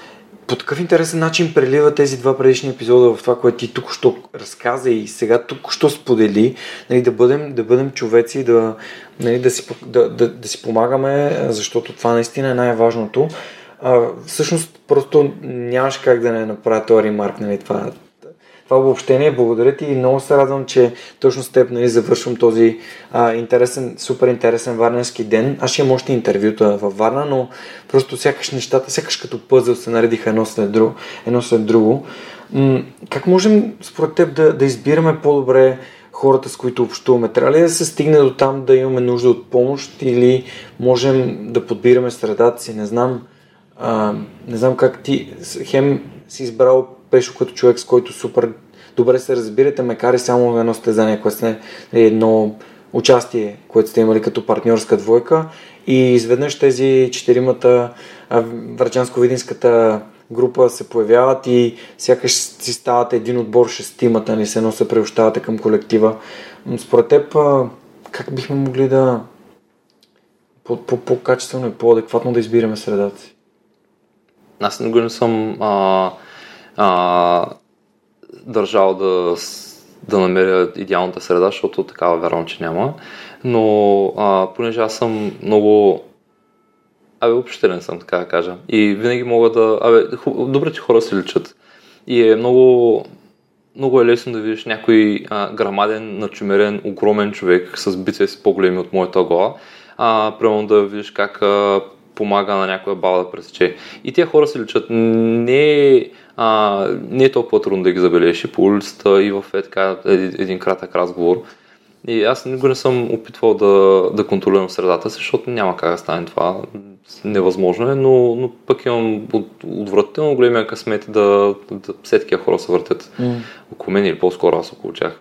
по такъв интересен начин прелива тези два предишни епизода в това, което ти тук що разказа и сега тук що сподели, нали, да, бъдем, да бъдем човеци, да, нали, да, си, да, да, да си помагаме, защото това наистина е най-важното. А, всъщност просто нямаш как да не направя този ремарк, нали, това, това обобщение. Благодаря ти и много се радвам, че точно с теб нали, завършвам този а, интересен, супер интересен варненски ден. Аз ще имам още интервюта във Варна, но просто сякаш нещата, сякаш като пъзъл се наредиха едно след друго. Едно след друго. М- как можем според теб да, да избираме по-добре хората, с които общуваме? Трябва ли да се стигне до там да имаме нужда от помощ или можем да подбираме средата си? Не знам. А, не знам как ти, хем си избрал Пешо като човек, с който супер добре се разбирате, макар и само едно стезание, което сте нали, едно участие, което сте имали като партньорска двойка и изведнъж тези четиримата врачанско-видинската група се появяват и сякаш си ставате един отбор шестимата, ни се едно се преощавате към колектива. Според теб, как бихме могли да по- по- по-качествено и по-адекватно да избираме средата си? Аз не съм а, а, държал да, да намеря идеалната среда, защото такава вярвам, че няма. Но а, понеже аз съм много Абе, общителен съм, така да кажа. И винаги мога да... Абе, ху... добре, че хора се личат. И е много... Много е лесно да видиш някой а, грамаден, начумерен, огромен човек с бицепси по-големи от моята глава. А, примерно да видиш как а, помага на някоя баба да пресече. И тия хора се личат. Не а, не е толкова трудно да ги забележиш и по улицата, и в е, така, един, кратък разговор. И аз никога не съм опитвал да, да контролирам средата защото няма как да стане това. Невъзможно е, но, но пък имам от, отвратително големия късмет да, да все такива хора се въртят М. около мен или по-скоро аз около тях.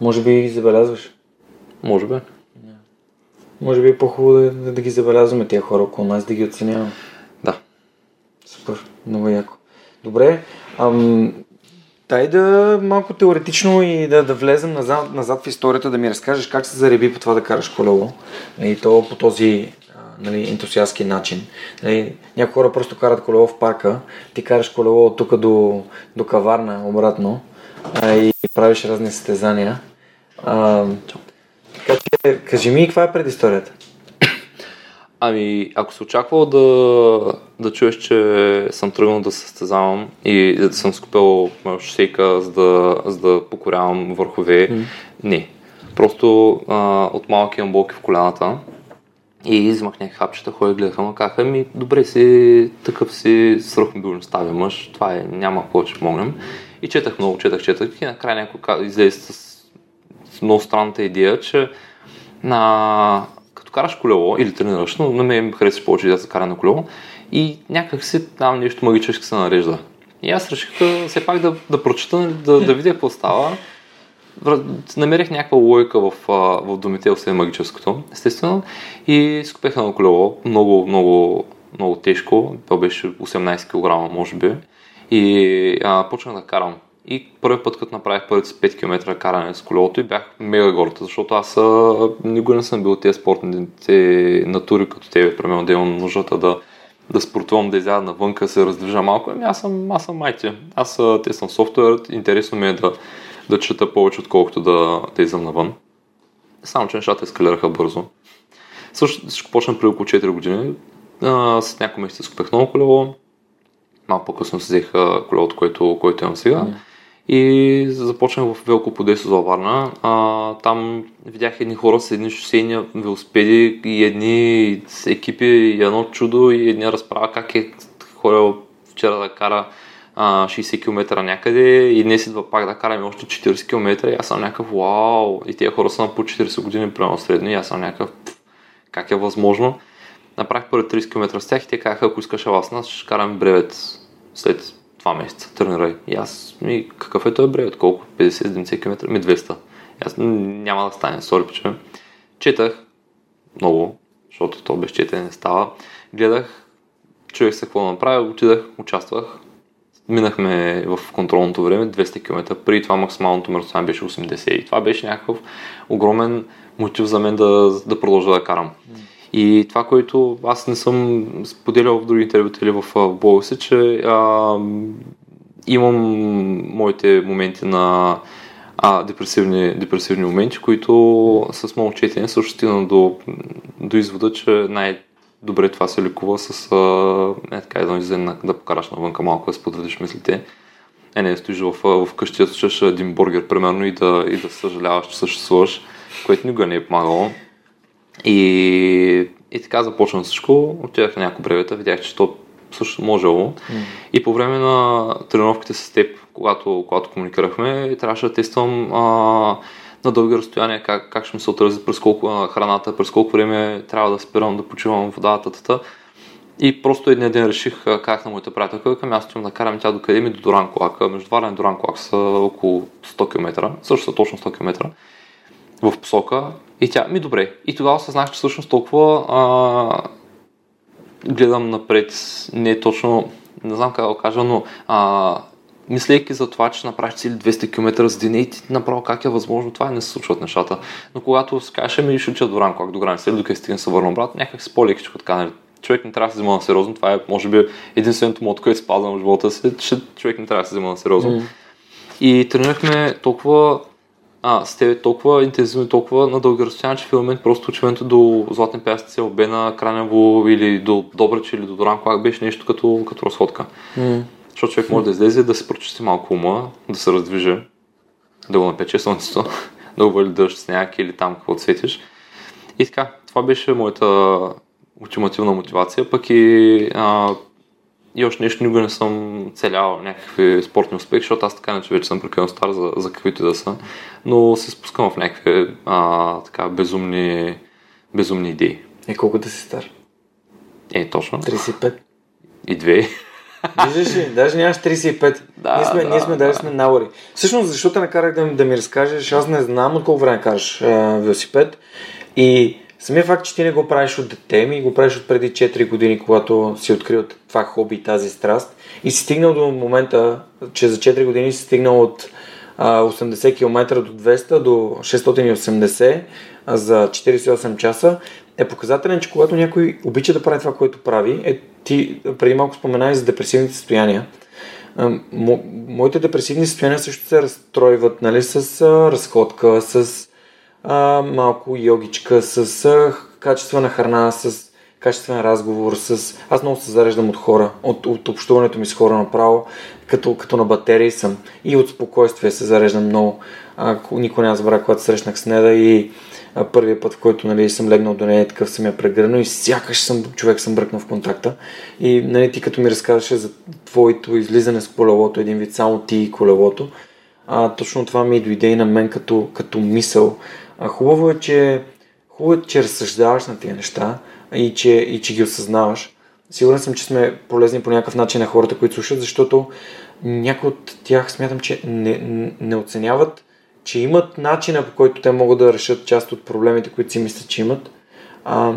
Може би забелязваш. Може би. Може би е по-хубаво да, да, ги забелязваме тия хора около нас, да ги оценяваме. Да. Супер, много яко. Добре, ам, дай да малко теоретично и да, да влезем назад, назад в историята, да ми разкажеш как се зареби по това да караш колело. И то по този нали, ентусиастски начин. Нали, някои хора просто карат колело в парка, ти караш колело от тук до, до каварна, обратно, а, и правиш разни състезания. А, кажи ми, каква е предисторията? Ами, ако се очаквал да, да чуеш, че съм тръгнал да състезавам и да съм скупил шосейка, за да, за да покорявам върхове, mm. не. Просто а, от малки имам болки в коляната и измах някакви хапчета, хора гледаха, ма казаха, ми добре си, такъв си свръхмобилен стави мъж, това е, няма повече помогнем. И четах много, четах, четах и накрая някой излезе с много странната идея, че на, като караш колело или тренираш, но на мен харесва повече да за каране на колело и някак си там нещо магически се нарежда. И аз реших все пак да, да прочета, да, да видя какво става. Намерих някаква логика в, в думите, освен магическото, естествено. И скупех едно колело, много, много, много тежко. То беше 18 кг, може би. И а, почнах да карам. И първи път, като направих първите 5 км каране с колелото и бях мега горд, защото аз а, никога не съм бил тези спортните натури като тебе, примерно да имам нуждата да, да спортувам, да изляза навънка, се раздвижа малко. Ами аз съм, аз съм майче. Аз те съм софтуер, интересно ми е да, да чета повече, отколкото да, да излизам навън. Само, че нещата ескалираха бързо. Също всичко почна преди около 4 години. А, с няколко месеца скупех ново колело. Малко по-късно се взех колелото, което, което имам сега. Mm. И започнах в Велко Подесо за Варна. А, там видях едни хора с едни шосейни велосипеди и едни екипи и едно чудо и едни разправа как е ходил вчера да кара а, 60 км някъде и днес идва пак да караме още 40 км и аз съм някакъв вау и тези хора са на по 40 години примерно средно и аз съм някакъв как е възможно. Направих първи 30 км с тях и те казаха, ако искаш нас, ще караме бревет след два месеца, тренирай. И аз, ми, какъв е този бревет? Колко? 50-70 км? Ми 200. И аз няма да стане, сори, че Четах много, защото то без четене не става. Гледах, чуех се какво да направя, отидах, участвах. Минахме в контролното време 200 км. Преди това максималното разстояние беше 80. И това беше някакъв огромен мотив за мен да, да продължа да карам. И това, което аз не съм споделял в други интервюта или в блога си, че а, имам моите моменти на а, депресивни, депресивни моменти, които с моят четене също стигна до, до извода, че най- добре това се лекува с а, е, така, едно излезе да покараш навънка малко, да споделиш мислите. Е, не, стоиш в, в къщи, да слушаш един бургер, примерно, и да, и да съжаляваш, че съществуваш, което никога не е помагало. И, и така започна всичко. Отидах на няколко бревета, видях, че то също можело. Mm. И по време на тренировките с теб, когато, когато комуникирахме, трябваше да тествам а, на дълги разстояния как, как ще ми се отрази през колко а, храната, през колко време трябва да спирам да почивам водата, тата. И просто един ден реших, как на моята приятелка, към аз да карам тя до къде ми до Доран Колака. Между Варна и Доран Колак са около 100 км, също са точно 100 км в посока и тя, ми добре. И тогава осъзнах, че всъщност толкова а, гледам напред, не точно, не знам как да го кажа, но а, мислейки за това, че направиш цели 200 км за ден и ти направо как е възможно, това не се случват нещата. Но когато се кажеш, ми ще до ранко, ако до граница, докато стигне се върна обратно, някак се по-лекичко така, нали? човек не трябва да се взема на сериозно. Това е, може би, единственото мото, което спазвам в живота си, че човек не трябва да се взема на сериозно. Mm. И тренирахме толкова а, с тебе толкова интензивно толкова на дълги разстояния, че в момент просто отиването до Златни пясъци, Обена, Кранево или до Добрич или до Доран Клак беше нещо като, като разходка. Mm. Защото човек може да излезе, да се прочисти малко ума, да се раздвижи, да го напече слънцето, да го вали дъжд, сняг или там какво светиш. И така, това беше моята ултимативна мотивация, пък и а, и още нещо никога не съм целял някакви спортни успехи, защото аз така не че вече съм прекалено стар за, за каквито да са, но се спускам в някакви а, така безумни, безумни идеи. Е, колко да си стар? Е, точно. 35. И две. Виждаш ли, даже нямаш 35. Да, ние сме, да, ние сме, да. даже сме наури. Всъщност, защо те накарах да, да ми разкажеш, аз не знам от колко време караш а, велосипед и Самия факт, че ти не го правиш от дете ми, го правиш от преди 4 години, когато си открил това хоби и тази страст и си стигнал до момента, че за 4 години си стигнал от 80 км до 200 до 680 а, за 48 часа, е показателен, че когато някой обича да прави това, което прави, е, ти преди малко спомена и за депресивните състояния. Мо, моите депресивни състояния също се разстройват нали, с а, разходка, с а, малко йогичка, с а, качествена храна, с качествен разговор, с... Аз много се зареждам от хора, от, от общуването ми с хора направо, като, като на батерии съм. И от спокойствие се зареждам много. А, никой няма забравя, когато срещнах с Неда и а, първият път, в който нали, съм легнал до нея, такъв съм я прегърнал и сякаш съм, човек съм бръкнал в контакта. И нали, ти като ми разказваше за твоето излизане с колелото, един вид само ти и колелото, а, точно това ми дойде и на мен като, като мисъл. А, хубаво е, че хубаво е, че разсъждаваш на тези неща и че, и че ги осъзнаваш. Сигурен съм, че сме полезни по някакъв начин на хората, които слушат, защото някои от тях смятам, че не, не оценяват, че имат начина по който те могат да решат част от проблемите, които си мислят, че имат. А,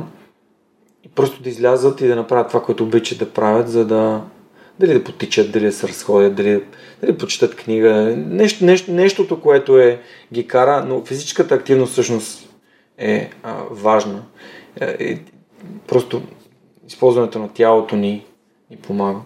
просто да излязат и да направят това, което обичат да правят, за да дали да потичат, дали да се разходят, дали, дали да почитат книга, нещо, нещо, нещото, което е, ги кара, но физическата активност всъщност е а, важна. Е, просто използването на тялото ни ни помага.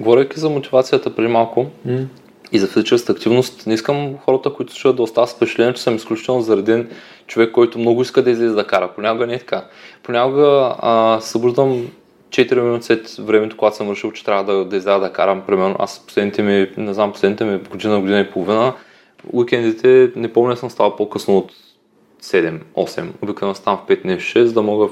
Говорейки за мотивацията преди малко mm. и за физическата активност, не искам хората, които слушат да остават с впечатление, че съм изключително зареден човек, който много иска да излезе да кара. Понякога не е така. Понякога а, събуждам 4 минути след времето, когато съм решил, че трябва да, да изляза да карам, примерно, аз последните ми, не знам, последните ми година, година и половина, уикендите не помня съм ставал по-късно от 7-8. Обикновено ставам в 5 не 6, за да мога в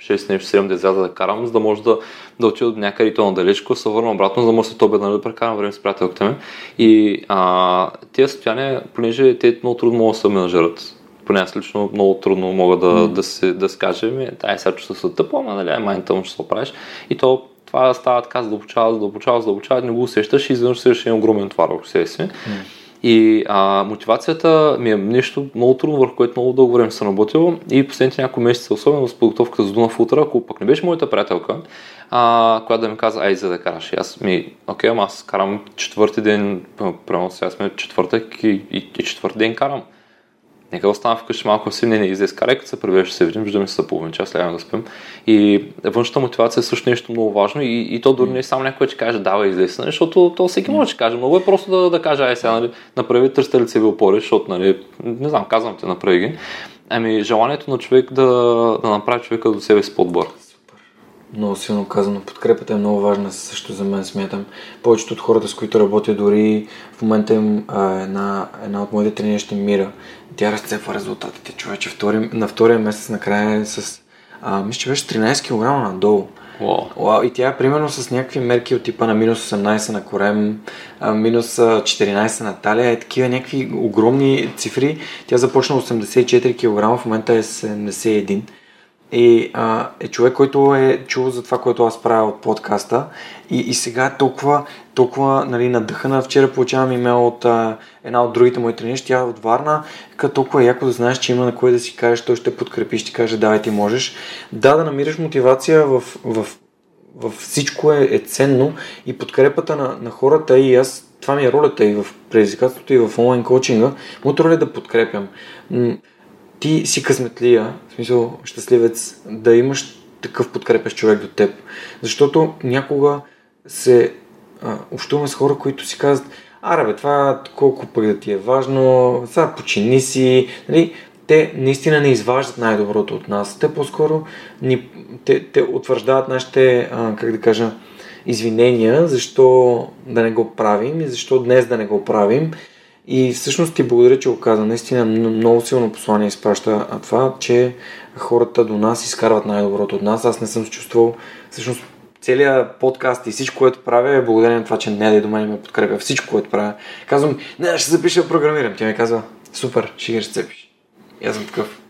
6 не 7 да изляза да карам, за да може да, да отида до някъде и то надалечко, се върна обратно, за да може след обед нали, да прекарам време с приятелките ми. И а, тези състояния, понеже те много трудно могат да се менажират, поне аз лично много трудно мога да, mm. да, се, да се кажа, ми, ай сега чувства се тъпо, ама нали, май тъмно ще се правиш. И то това става така, задълбочава, задълбочава, задълбочава, не го усещаш и изведнъж се един огромен твар върху себе си. Mm. И а, мотивацията ми е нещо много трудно, върху което много дълго време съм работил и последните няколко месеца, особено с подготовката за Дуна Футъра, ако пък не беше моята приятелка, а, която да ми каза, ай, за да караш. И аз ми, окей, ама аз карам четвърти ден, примерно сега сме четвъртък и, и, и четвърти ден карам. Нека остана вкъщи малко си, не, не излез карай, като се прибереш, се видим, виждаме се за половин час, лягаме да спим. И външната мотивация е също нещо много важно и, и то дори не е само някой, че каже, давай излез, нали, защото то всеки може да каже. Много е просто да, да каже, ай сега, нали, направи тръста лицеви опори, защото, нали, не знам, казвам те, направи ги. Ами, желанието на човек да, да направи човека до себе си по-добър много силно казано. Подкрепата е много важна също за мен, смятам. Повечето от хората, с които работя, дори в момента им а, една, една от моите тренери ще мира. Тя разцепва резултатите, човече. Втори, на втория месец накрая е с, а, мисля, че беше 13 кг надолу. Wow. Wow. И тя е примерно с някакви мерки от типа на минус 18 на корем, минус 14 на талия, е такива някакви огромни цифри. Тя започна 84 кг, в момента е 71 и а, е човек, който е чул за това, което аз правя от подкаста и, и сега е толкова, толкова нали, надъхана. Вчера получавам имейл от а, една от другите мои тренери, тя е от Варна, като толкова е яко да знаеш, че има на кой да си кажеш, той ще подкрепи, ще каже давай ти можеш. Да, да намираш мотивация в, в, в всичко е, е ценно и подкрепата на, на хората и аз, това ми е ролята и в предизвикателството и в онлайн коучинга, моята роля е да подкрепям ти си късметлия, в смисъл щастливец, да имаш такъв подкрепящ човек до теб. Защото някога се а, общуваме с хора, които си казват, аре бе, това колко пък да ти е важно, сега почини си, нали? те наистина не изваждат най-доброто от нас. Те по-скоро ни, те, те утвърждават нашите, а, как да кажа, извинения, защо да не го правим и защо днес да не го правим. И всъщност ти благодаря, че го каза. Наистина много силно послание изпраща това, че хората до нас изкарват най-доброто от нас. Аз не съм се чувствал, всъщност целият подкаст и всичко, което правя е благодарение на това, че не да до мен ме подкрепя. Всичко, което правя. Казвам, не, ще запиша да програмирам. Тя ми казва, супер, ще ги разцепиш. И аз съм такъв.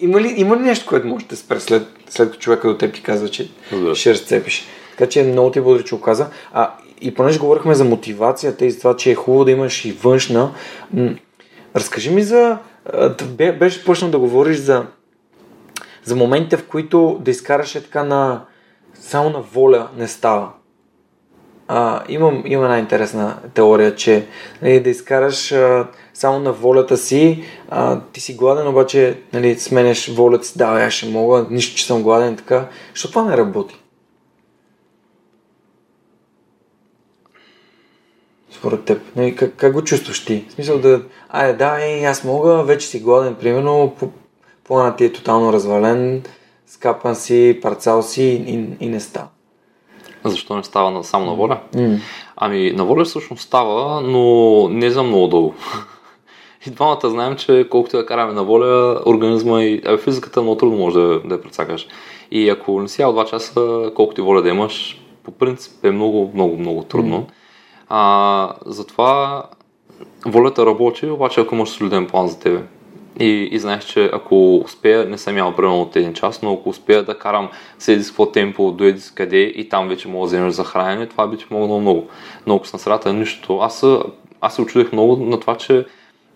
Има ли, има ли нещо, което може да спре след, след като човека до теб ти казва, че да. ще разцепиш? Така че много ти благодаря, че го каза. А, и понеже говорихме за мотивацията и за това, че е хубаво да имаш и външна, разкажи ми за... Беше почнал да говориш за, за моментите, в които да изкараш е така на... Само на воля не става. А, имам, имам една интересна теория, че нали, да изкараш а, само на волята си, а, ти си гладен, обаче нали, сменяш волята си, да, аз ще мога, нищо, че съм гладен, така, защото това не работи. Според теб? Нали, как, как го чувстваш ти? В смисъл да, ай, да, ей, аз мога, вече си гладен, примерно, планът ти е тотално развален, скапан си, парцал си и, и не става. Защо не става само на воля? Mm. Ами, на воля всъщност става, но не за много дълго. И двамата знаем, че колкото да караме на воля, организма и а, физиката много трудно може да, да я прецакаш. И ако не си 2 часа, колкото и воля да имаш, по принцип е много, много, много трудно. Mm. А, затова волята работи, обаче ако имаш солиден план за тебе. и, и знаех, че ако успея, не съм ял примерно от един час, но ако успея да карам с един какво темпо до един къде и там вече мога да вземеш за хранене, това би ти помогнало много. Но ако съм срата нищо, аз, аз се очудих много на това, че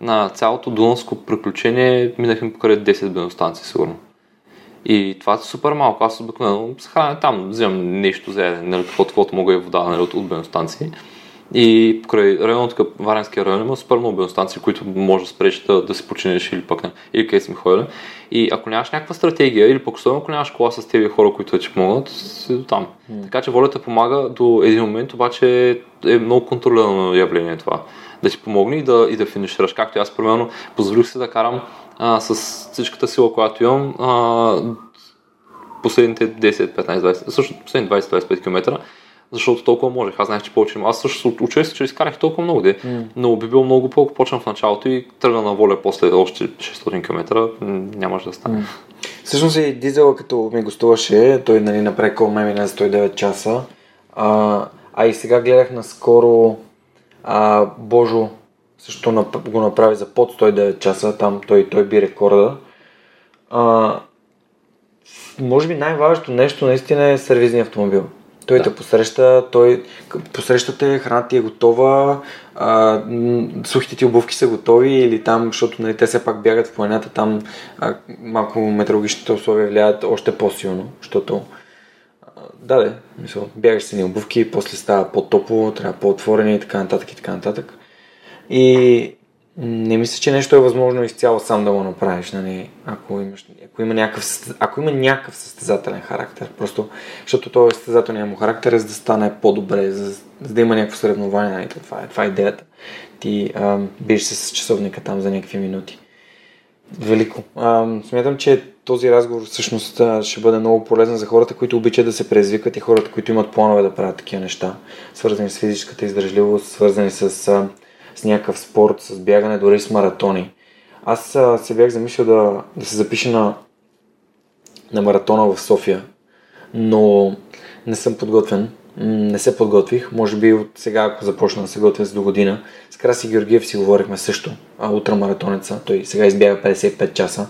на цялото Дунавско приключение минахме покрай 10 бензостанции сигурно. И това е супер малко. Аз обикновено се храня там, вземам нещо за ядене, нали, каквото, каквото мога и вода нали, от, от бензостанции. И покрай района, така, Варенския район има супер много бензостанции, които може да спреш да, да се починеш или пък не, или къде сме ходили. И ако нямаш някаква стратегия, или пък особено ако нямаш кола с тези хора, които вече помогнат, си до там. Mm. Така че волята помага до един момент, обаче е много контролирано явление това. Да ти помогне и да, и да финишираш. Както аз, примерно, позволих се да карам а, с всичката сила, която имам, а, последните 10, 15, 20, също последните 20-25 км, защото толкова можех. Аз знаех, че повече Аз също учех че изкарах толкова много, де, mm. но би било много по-ако почнам в началото и тръгна на воля после още 600 км, нямаше да стане. Mm. Всъщност и Дизела, като ми гостуваше, той нали, направи кол ме на 109 часа. А, а и сега гледах наскоро а, Божо също го направи за под 109 часа, там той, той би рекорда. А, може би най-важното нещо наистина е сервизния автомобил. Той да. те посреща, той посрещате, храната ти е готова, а, сухите ти обувки са готови или там, защото нали, те все пак бягат в планината, там а, малко метеорологичните условия влияят още по-силно, защото а, да, да, мисъл, бягаш си ни обувки, после става по-топло, трябва по-отворени и така нататък и така нататък. И не мисля, че нещо е възможно изцяло сам да го направиш, нали, ако, имаш, ако, има някакъв, ако има някакъв състезателен характер. Просто, защото този състезателният му характер е за да стане по-добре, за, за да има някакво съревнование. Нали, това, е, това е идеята. Ти а, биш се с часовника там за някакви минути. Велико. А, смятам, че този разговор всъщност ще бъде много полезен за хората, които обичат да се предизвикат и хората, които имат планове да правят такива неща, свързани с физическата издържливост, свързани с а, с някакъв спорт, с бягане, дори с маратони. Аз а, се бях замислил да, да се запиша на, на маратона в София, но не съм подготвен. Не се подготвих. Може би от сега, ако започна да се готвя за до година. С Краси Георгиев си говорихме също. А, ултрамаратонеца. Той сега избяга 55 часа.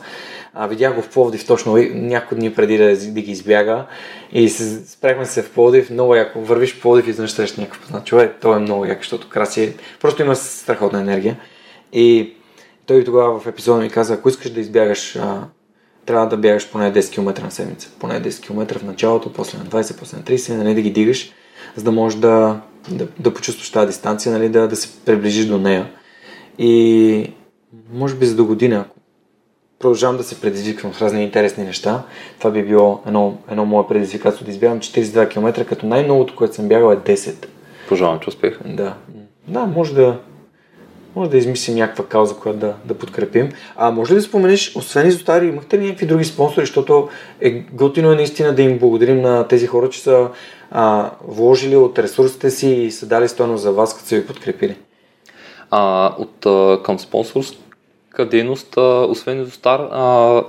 А, видях го в Пловдив точно няколко дни преди да, да ги избяга и се, спряхме се в Пловдив, много яко. Вървиш в Пловдив и изведнъж срещаш някакъв познат човек. Той е много яко, защото краси просто има страхотна енергия. И той тогава в епизода ми каза, ако искаш да избягаш, а, трябва да бягаш поне 10 км на седмица. Поне 10 км в началото, после на 20, после на 30, нали, да ги дигаш, за да можеш да, да, да почувстваш тази дистанция, нали, да, да се приближиш до нея. И може би за до година, ако продължавам да се предизвиквам с разни интересни неща. Това би било едно, едно мое предизвикателство да избягам 42 км, като най-новото, което съм бягал е 10. Пожелавам, че успех. Да. Да, може да, може да измислим някаква кауза, която да, да подкрепим. А може ли да споменеш, освен изостари, имахте ли някакви други спонсори, защото е готино е наистина да им благодарим на тези хора, че са а, вложили от ресурсите си и са дали стойност за вас, като са ви подкрепили? А, от а, към спонсорство дейност, а, освен Изостар, а,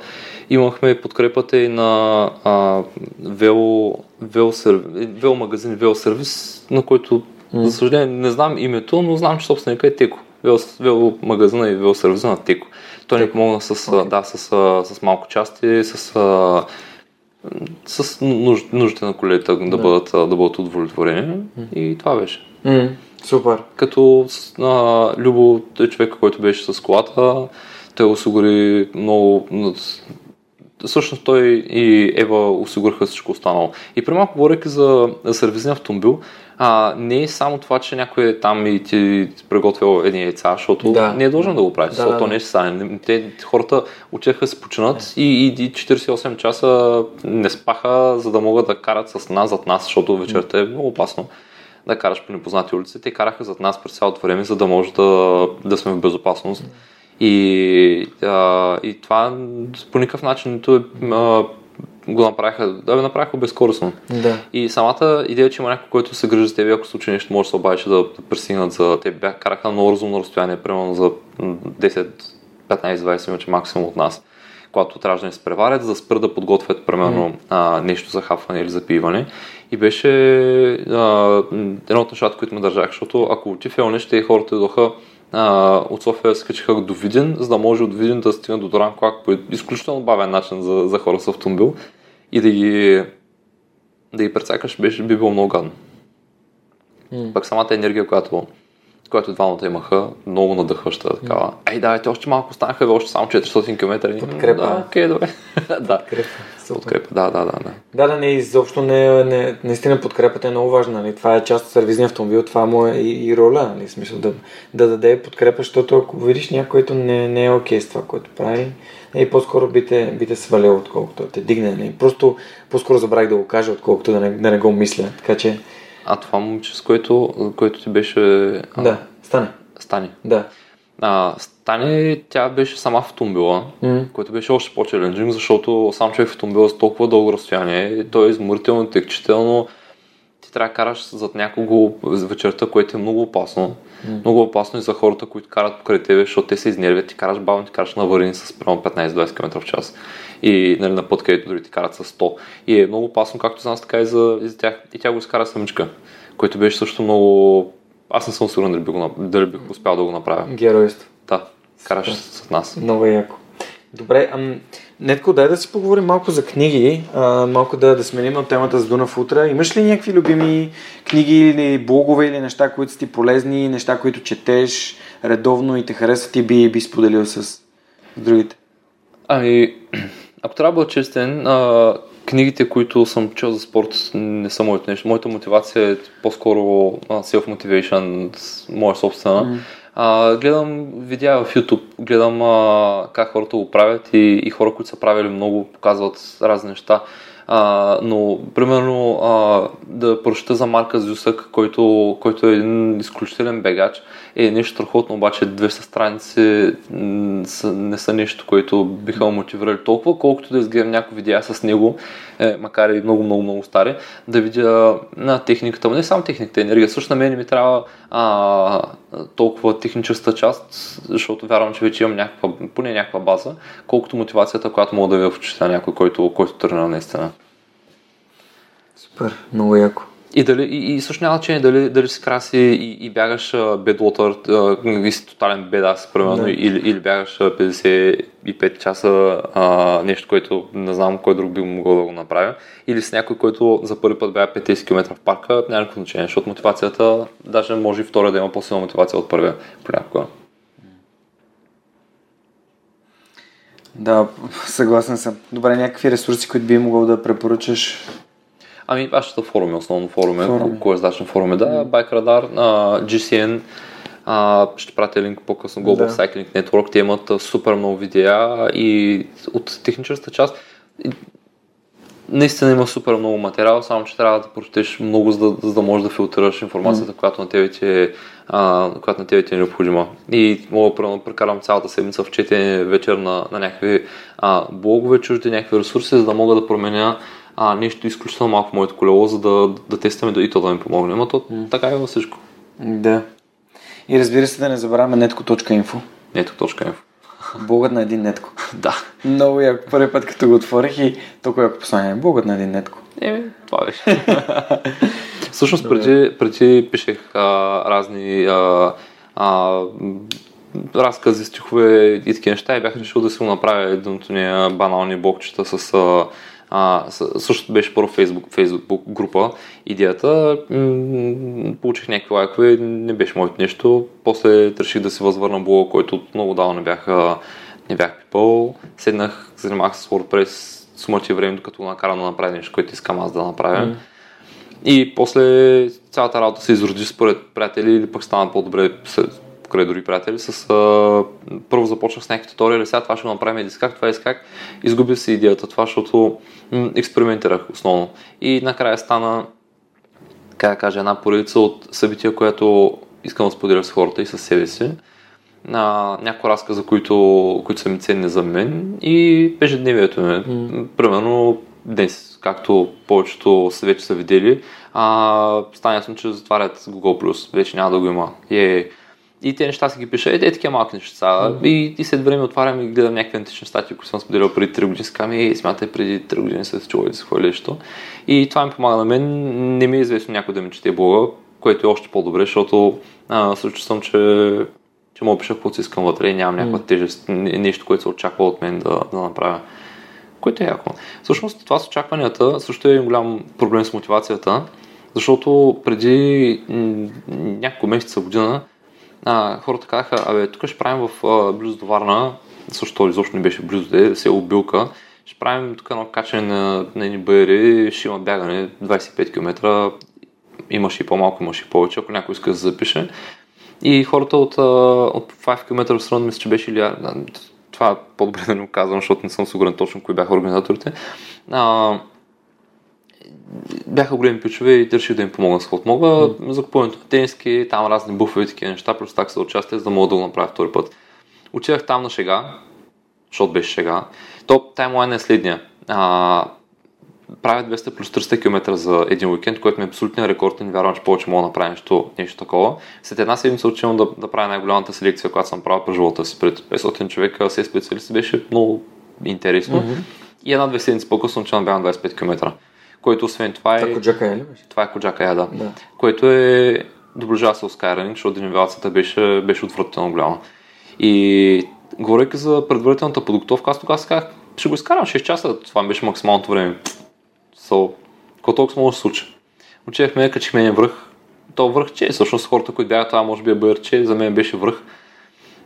имахме подкрепата и на а, Вел, Вел, Вел магазин Вел сервис, на който, mm. за съжаление, не знам името, но знам, че собственика е Теко. Вел, Вел магазина и Вел сервиза на Теко. Той ни помогна с, okay. да, с, с, с малко части, с, с нуж, нуждите на колета да, бъдат, да бъдат удовлетворени. Mm. И това беше. Mm. Супер. Като а, Любо е човека, който беше с колата, той осигури много... Всъщност той и Ева осигуриха всичко останало. И при малко говоряки за сервизния автомобил, а, не е само това, че някой е там и ти приготвил едни яйца, защото да. не е должен да го прави, да, защото да, то не ще стане. Те, хората отиваха да се починат и, и, и 48 часа не спаха, за да могат да карат с нас зад нас, защото вечерта е много опасно да караш по непознати улици. Те караха зад нас през цялото време, за да може да, да сме в безопасност. И, а, и това по никакъв начин нито е, а, го направиха, да го направиха безкорисно. Да. И самата идея, че има някой, който се грижи за теб, ако случи нещо, може да се обадиш да, да пристигнат за теб. Бях караха на много разумно разстояние, примерно за 10, 15, 20 минути максимум от нас когато трябваше да ни се преварят, за да спрат да подготвят примерно а, нещо за хапване или за пиване. И беше а, едно от нещата, които ме държах, защото ако ти фелнеш, те хората дойдоха а, от София се качиха до Видин, за да може от Видин да стигне до Доран Клак по изключително бавен начин за, за хора с автомобил и да ги, да ги прецакаш беше, би било много гадно. Mm. Пък самата енергия, която, която двамата имаха, много надъхваща такава. Mm. Ей, давайте, още малко станаха, още само 400 км. Подкрепа. Да, окей, добре. да. Подкрепа. Подкрепа, да, да, да. Да, да, да не, изобщо не, не, наистина подкрепата е много важна. Нали? Това е част от сервизния автомобил, това му е и, и роля, нали? смисъл да, да даде подкрепа, защото ако видиш някой, който не, не е окей с това, което прави, и по-скоро би те, би те свалил, отколкото те дигне. Нали? Просто по-скоро забравих да го кажа, отколкото да не, да не го мисля. Така че а това момче, с което, което ти беше... Да, Стане. Стани. Да. А, Стани, тя беше сама в автомобила, mm. което беше още по-челенджинг, защото сам човек в автомобила с толкова дълго разстояние, то е изморително, текчително, трябва да караш зад някого вечерта, което е много опасно. Mm. Много опасно и за хората, които карат покрай тебе, защото те се изнервят, ти караш бавно, ти караш на варени с прямо 15-20 км в час. И нали, на път, където дори ти карат с 100. И е много опасно, както за нас, така и за, и за тях. И тя го изкара самичка, което беше също много... Аз не съм сигурен дали, би го, дали бих успял да го направя. Геройство. Да, караш с нас. Много яко. Добре, ам, Нетко, дай да си поговорим малко за книги, а, малко да, да сменим на темата за Дунав утре. Имаш ли някакви любими книги или блогове или неща, които са ти полезни, неща, които четеш редовно и те харесват и би, би споделил с другите? Ами, ако трябва да честен, а, книгите, които съм чел за спорт, не са моето нещо. Моята мотивация е по-скоро self-motivation, моя собствена. Mm. А, гледам видеа в YouTube, гледам а, как хората го правят и, и хора, които са правили много, показват разни неща. А, но, примерно, а, да прочета за Марка Зюсък, който, който е един изключителен бегач, е нещо страхотно, обаче 200 страници не са нещо, което биха мотивирали толкова, колкото да изгледам някои видеа с него, е, макар и много, много, много стари, да видя на техниката, не само техниката, енергия, също на мен ми трябва а, толкова техническата част, защото вярвам, че вече имам някаква, поне някаква база, колкото мотивацията, която мога да ви вчета някой, който, който тръгна наистина. Супер, много яко. И, дали, и, и също няма значение дали, дали си краси и, и бягаш бедлотър и си тотален бедас, примерно, да. или, или бягаш 55 часа а, нещо, което не знам кой друг би могъл да го направя. Или с някой, който за първи път бяга 50 км в парка, няма никакво значение, защото мотивацията, даже може и втория да има по-силна мотивация от първия понякога. Да, съгласен съм. Добре, някакви ресурси, които би могъл да препоръчаш Ами аз ще форуми, основно форуми, форуми. коездачни форуми, да, mm. Bike Radar, uh, GCN, uh, ще пратя линк по-късно, Global да. Cycling Network, те имат супер много видеа и от техническата част наистина има супер много материал, само че трябва да прочетеш много, за да, за да можеш да филтрираш информацията, mm. която на тебе ти е, а, която на тебе ти е необходима. И мога да прекарам цялата седмица в четене вечер на, на някакви а, блогове, чужди някакви ресурси, за да мога да променя а, нещо изключително малко моето колело, за да, да тестваме да и то да ми помогне. Но то mm. така е във всичко. Да. И разбира се да не забравяме netco.info. Netco.info. Богът на един нетко. да. Много яко. Първи път, като го отворих и толкова яко послание. Богът на един нетко. Еми, това беше. Всъщност, преди, преди пишех а, разни а, а, разкази, стихове и такива неща и бях решил да си го направя едното ни банални блокчета с а, а, също беше първо Facebook, Facebook група идеята. М- получих някакви лайкове, не беше моето нещо. После реших да си възвърна блога, който много давно не бях, не бях пипал. Седнах, занимавах се с WordPress, смърти време, докато накарам да направя нещо, което искам аз да направя. Mm. И после цялата работа се изроди според приятели или пък стана по-добре покрай дори приятели, с, а, първо започнах с някакви туториали, сега това ще го направим еди как, това е как. Изгубих се идеята, това, защото м- експериментирах основно. И накрая стана, как да кажа, една поредица от събития, която искам да споделя с хората и с себе си. На някои разказа, които, които са ми ценни за мен и ежедневието ми. Mm. Примерно днес, както повечето са вече са видели, а, стана ясно, че затварят Google+, вече няма да го има. Е и те неща си ги пиша, е, е такива малки неща. Mm-hmm. И, и след време отварям и гледам някакви антични статии, които съм споделял преди 3 години. Скам и смятай преди 3 години се чува да се хвали нещо. И това ми помага на мен. Не ми е известно някой да ми чете блога, което е още по-добре, защото а, се чувствам, че, че мога пиша каквото си искам вътре и нямам някаква тежест, нещо, което се очаква от мен да, да направя. Което е яко. Всъщност това с очакванията също е един голям проблем с мотивацията, защото преди няколко месеца година а, хората казаха, абе, тук ще правим в а, близо до Варна, също изобщо не беше близо де, село Билка, ще правим тук едно качане на, на едни бъри, ще има бягане 25 км, имаш и по-малко, имаш и повече, ако някой иска да запише. И хората от, от 5 км в мисля, че беше или това е по-добре да не го казвам, защото не съм сигурен точно кои бяха организаторите. А, бяха големи пичове и реших да им помогна с каквото мога. Mm. За купуването на тениски, там разни буфове и такива неща, плюс такса участие, за да мога да го направя втори път. Отидах там на шега, защото беше шега. То таймлайн е следния. А, правя 200 плюс 300 км за един уикенд, което ми е абсолютен рекорд и не вярвам, че повече мога да направя нещо, нещо такова. След една седмица отивам да, да правя най-голямата селекция, която съм правил през живота си. Пред 500 човека, се специалисти беше много интересно. Mm-hmm. И една-две седмици по-късно отивам да бягам 25 км. Което освен това е... Това Коджака е ли Това е Коджака е, да. да. Което е доближава се Skyrunning, защото денивелацията беше, беше отвратително голяма. И говорейки за предварителната подготовка, аз тогава казах, ще го изкарам 6 часа, това беше максималното време. So, какво толкова може да се случи? Отивахме, качихме един връх. То връх, че всъщност хората, които бяха това, може би е бърче, за мен беше връх.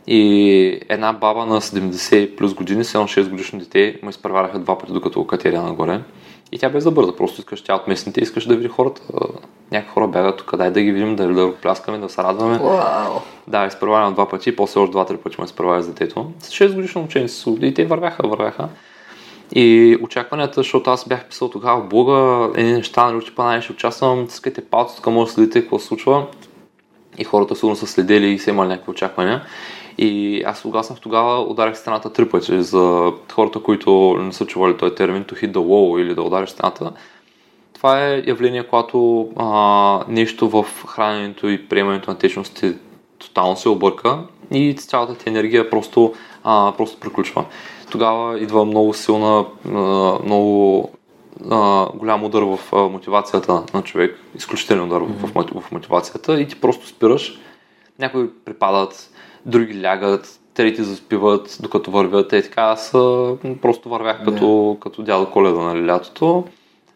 И една баба на 70 плюс години, с едно 6 годишно дете, ме изпревараха два пъти, докато катеря нагоре. И тя без да бърза, просто искаш тя от местните, искаш да види хората. Някакви хора бягат тук, дай да ги видим, да, да пляскаме, да се радваме. Wow. Да, изпреваря два пъти, после още два-три пъти ме изпреваря с детето. С 6 годишно ученици и те вървяха, вървяха. И очакванията, защото аз бях писал тогава в блога, едни неща, нали, най ще участвам, скайте палци, тук може да следите какво се случва. И хората сигурно са следили и са имали някакви очаквания. И аз угаснах тогава, ударих стената три пъти. За хората, които не са чували този термин, to hit the wall или да удариш стената. Това е явление, когато а, нещо в храненето и приемането на течности тотално се обърка и цялата ти енергия просто, а, просто приключва тогава идва много силна, много голям удар в мотивацията на човек, изключителен удар mm-hmm. в, мотивацията и ти просто спираш. Някои припадат, други лягат, трети заспиват, докато вървят. И така аз просто вървях yeah. като, като дядо Коледа на нали, лятото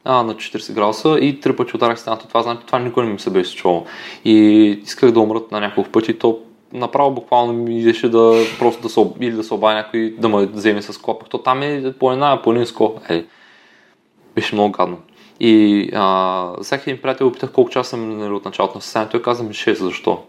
а, на 40 градуса и три пъти ударах стената. Това, значи, това никой не ми се беше чувало. И исках да умрат на няколко пъти. То направо буквално ми идеше да просто да се, или да се обая някой да ме вземе с клопък. То там е по една планинско. Е, беше много гадно. И а, всеки един приятел опитах колко часа съм нали, от началото на състоянието. Той каза ми 6, защо?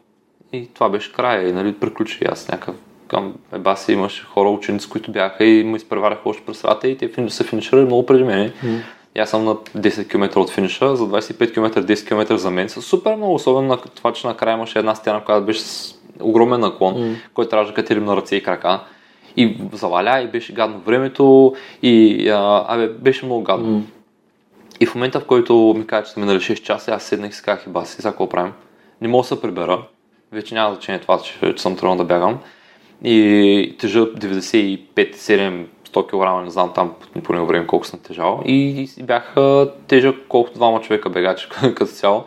И това беше края. И нали, приключи аз някакъв към еба си имаше хора, ученици, които бяха и ме изпревараха още през и те са финиширали много преди мен. Mm. И аз съм на 10 км от финиша, за 25 км, 10 км за мен са супер много, особено на това, че накрая имаше една стена, която беше с огромен наклон, mm. който трябваше да катерим на ръце и крака. И заваля и беше гадно времето и а, абе, беше много гадно. Mm. И в момента, в който ми каза, че са минали 6 часа, аз седнах и си казах, баси, сега какво правим? Не мога да се прибера. Вече няма значение това, че, съм тръгнал да бягам. И тежа 95-7 100 кг, не знам там по него време колко съм тежал. И, и бях тежък колкото двама човека бегачи като цяло.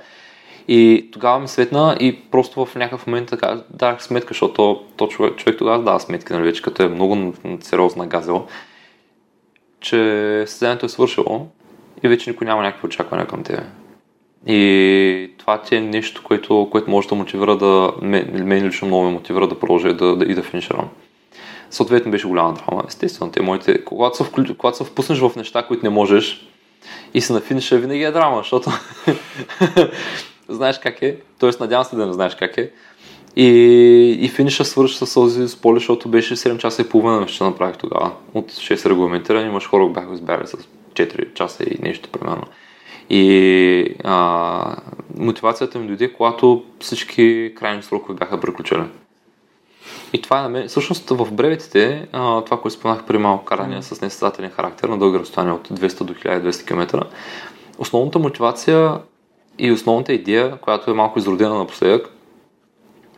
И тогава ми светна и просто в някакъв момент така дах сметка, защото то човек, човек тогава дава сметки, нали, вече като е много сериозна газел, че състезанието е свършило и вече никой няма някакви очаквания към тебе. И това ти е нещо, което, което може да мотивира да, мен, мен лично много ме мотивира да продължа да, да, и да финиширам. Съответно беше голяма драма. Естествено, те моите, когато се, вклю... когато се впуснеш в неща, които не можеш и се на финиша, винаги е драма, защото знаеш как е, т.е. надявам се да не знаеш как е. И, и финиша свърши с сълзи с поле, защото беше 7 часа и половина, ще направих тогава. От 6 регламентирани, имаш хора, бяха избягали с 4 часа и нещо примерно. И а, мотивацията ми дойде, когато всички крайни срокове бяха приключени. И това е на мен. Всъщност в бреветите, а, това, което споменах при малко каране с несъстателен характер на дълги разстояния от 200 до 1200 км, основната мотивация и основната идея, която е малко изродена напоследък,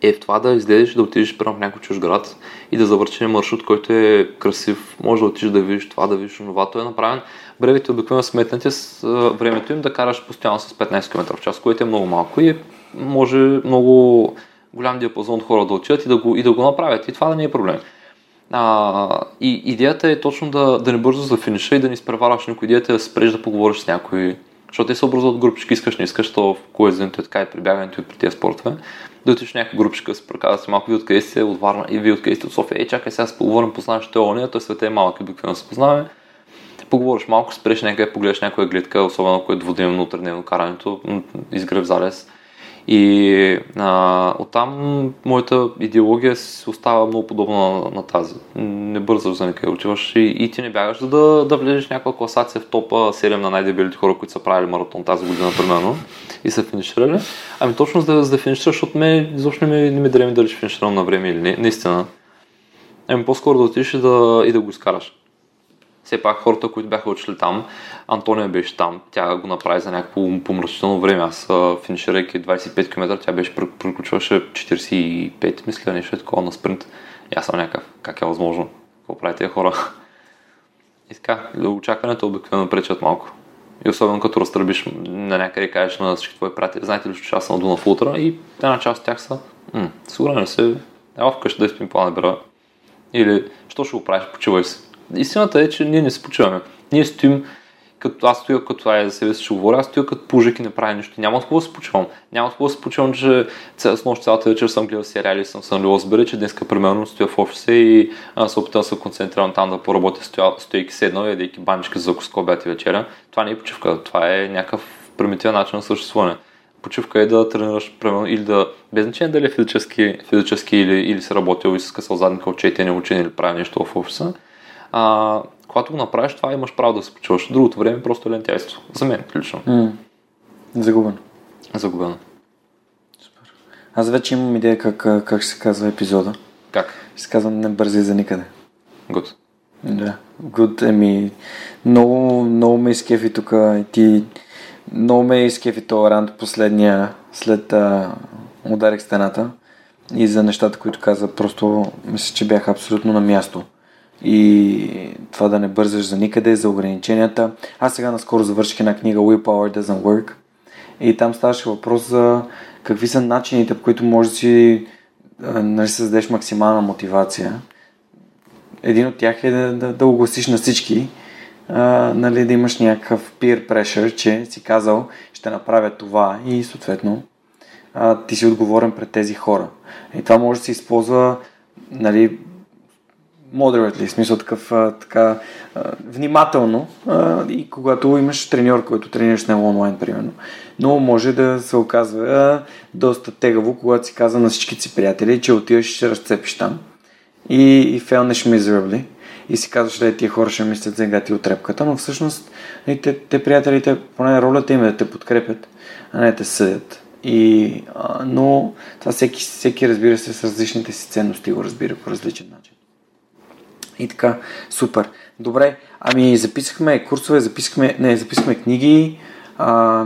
е в това да излезеш да отидеш прямо в някой чуж град и да завършиш маршрут, който е красив. Може да отидеш да видиш това, да видиш това. То е направен. Бревите обикновено сметнати с времето им да караш постоянно с 15 км в час, което е много малко и може много голям диапазон хора да отидат и да го, и да го направят. И това да не е проблем. А, и идеята е точно да, да не бързо за финиша и да не изпреварваш никой. Идеята е да спреш да поговориш с някой. Защото те се образуват групички, искаш, не искаш, то в коезенето е така и при бягането и при тези спортове. Да отидеш в някаква групичка, се преказва си малко, ви откъде сте от Варна и ви откъде сте от София. Ей, чакай сега се поговорим, познаваш той ония, той света е малък обикновено се познаваме. Поговориш малко, спреш някъде, погледаш някоя гледка, особено ако е двудневно, утредневно карането, изгрев залез и а, оттам моята идеология си остава много подобна на, на тази. Не бързаш за никъде отиваш и, и ти не бягаш, да, да влезеш някаква класация в топа 7 на най-дебелите хора, които са правили маратон тази година, примерно, и са финиширали. Ами точно за да, за да финишираш, защото ме изобщо не, не ми дреми дали ще финиширам на време или не, наистина. Ами по-скоро да отидеш и да, и да го изкараш все пак хората, които бяха учили там, Антония беше там, тя го направи за някакво помрачително време. Аз финиширайки 25 км, тя беше приключваше 45, мисля, нещо такова на спринт. И аз съм някакъв, как е възможно? Какво прави тези хора? И така, очакването обикновено пречат малко. И особено като разтръбиш на някъде кажеш на всички твои приятели, знаете ли, че аз съм на Дуна Фултра и една част от тях са, сигурно ли се, ела вкъщи да изпим плана бера. Или, що ще го правиш, почивай се истината е, че ние не се почиваме. Ние стоим, като аз стоя като това е за себе си ще говоря, аз стоя като пужик и не правя нищо. Няма от какво да се почивам. Няма от какво да се почивам, че с нощ цялата вечер съм гледал сериали съм съм разбира, че днес примерно стоя в офиса и а, се опитам да се концентрирам там да поработя стоя, стоейки седнал ядейки банички за закуска обяд и вечеря. Това не е почивка, това е някакъв примитивен начин на съществуване почивка е да тренираш, примерно, или да, без значение дали е физически, физически или, или си работил и с късал задника от четене, учене или прави нещо в офиса, а, когато го направиш това, имаш право да се почуваш. Другото време е просто лентяйство. За мен лично. Mm. Загубено. Загубено. Супер. Аз вече имам идея как, как ще се казва епизода. Как? Се казвам не бързи за никъде. Good. Да. Good, еми, много, много ме изкефи тук ти много ме изкефи този рант последния, след а, ударих стената и за нещата, които каза, просто мисля, че бяха абсолютно на място и това да не бързаш за никъде, за ограниченията. Аз сега наскоро завърших една книга Willpower Doesn't Work и там ставаше въпрос за какви са начините, по които можеш да си нали, създадеш максимална мотивация. Един от тях е да, да, да огласиш на всички, а, нали, да имаш някакъв peer pressure, че си казал ще направя това и съответно а, ти си отговорен пред тези хора. И това може да се използва нали, moderately, смисъл такъв, а, така, внимателно и когато имаш треньор, който тренираш него онлайн, примерно. Но може да се оказва доста тегаво, когато си казва на всичките си приятели, че отиваш и ще разцепиш там и, и фелнеш miserably и си казваш, да тия хора ще мислят за ти от репката, но всъщност и те, те приятелите, поне ролята им е да те подкрепят, а не да те съдят. И, а, но това всеки, всеки разбира се с различните си ценности го разбира по различен начин. И така, супер. Добре, ами записахме курсове, записахме, не, записахме книги, а,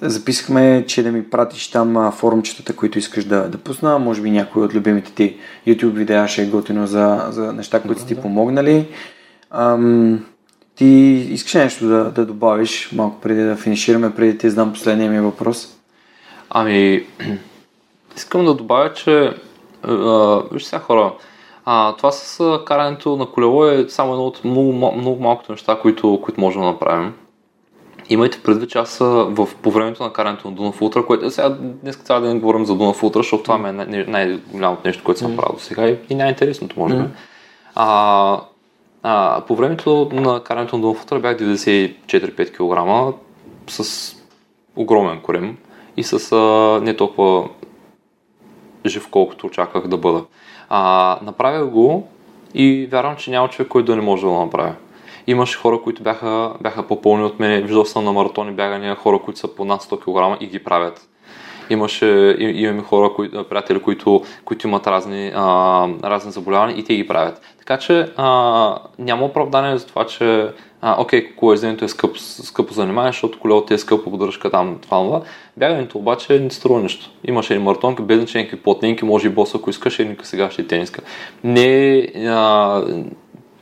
записахме, че да ми пратиш там форумчетата, които искаш да, да пусна, може би някои от любимите ти YouTube видеа ще е готино за, за неща, които са ти помогнали. Ам, ти искаш нещо да, да добавиш малко преди да финишираме, преди ти знам последния ми въпрос? Ами, искам да добавя, че виж сега хора, а, това с карането на колело е само едно от много, много малкото неща, които, които можем да направим. Имайте предвид, че аз в, по времето на карането на Дунав Ултра, което сега днес цял ден говорим за Дунав Ултра, защото това е най- най-голямото нещо, което съм правил до сега и, и най-интересното, може би. Mm. А, а, по времето на карането на Дунав Ултра бях 94-5 кг с огромен корем и с а, не толкова жив, колкото очаквах да бъда. А, направих го и вярвам, че няма човек, който да не може да го направи. Имаше хора, които бяха, бяха по-пълни от мен. Виждал съм на маратони бягания хора, които са по над 100 кг и ги правят. Имаше, имаме хора, кои, приятели, които, които имат разни, а, разни заболявания и те ги правят. Така че а, няма оправдание за това, че а, окей, колоезденето е скъп, скъпо занимание, защото колелото е скъпо поддръжка там, това, това. Бягането обаче не струва нищо. Имаш един маратонка, без значение плотненки, може и бос, ако искаш, едника сега ще е тениска. Не, а,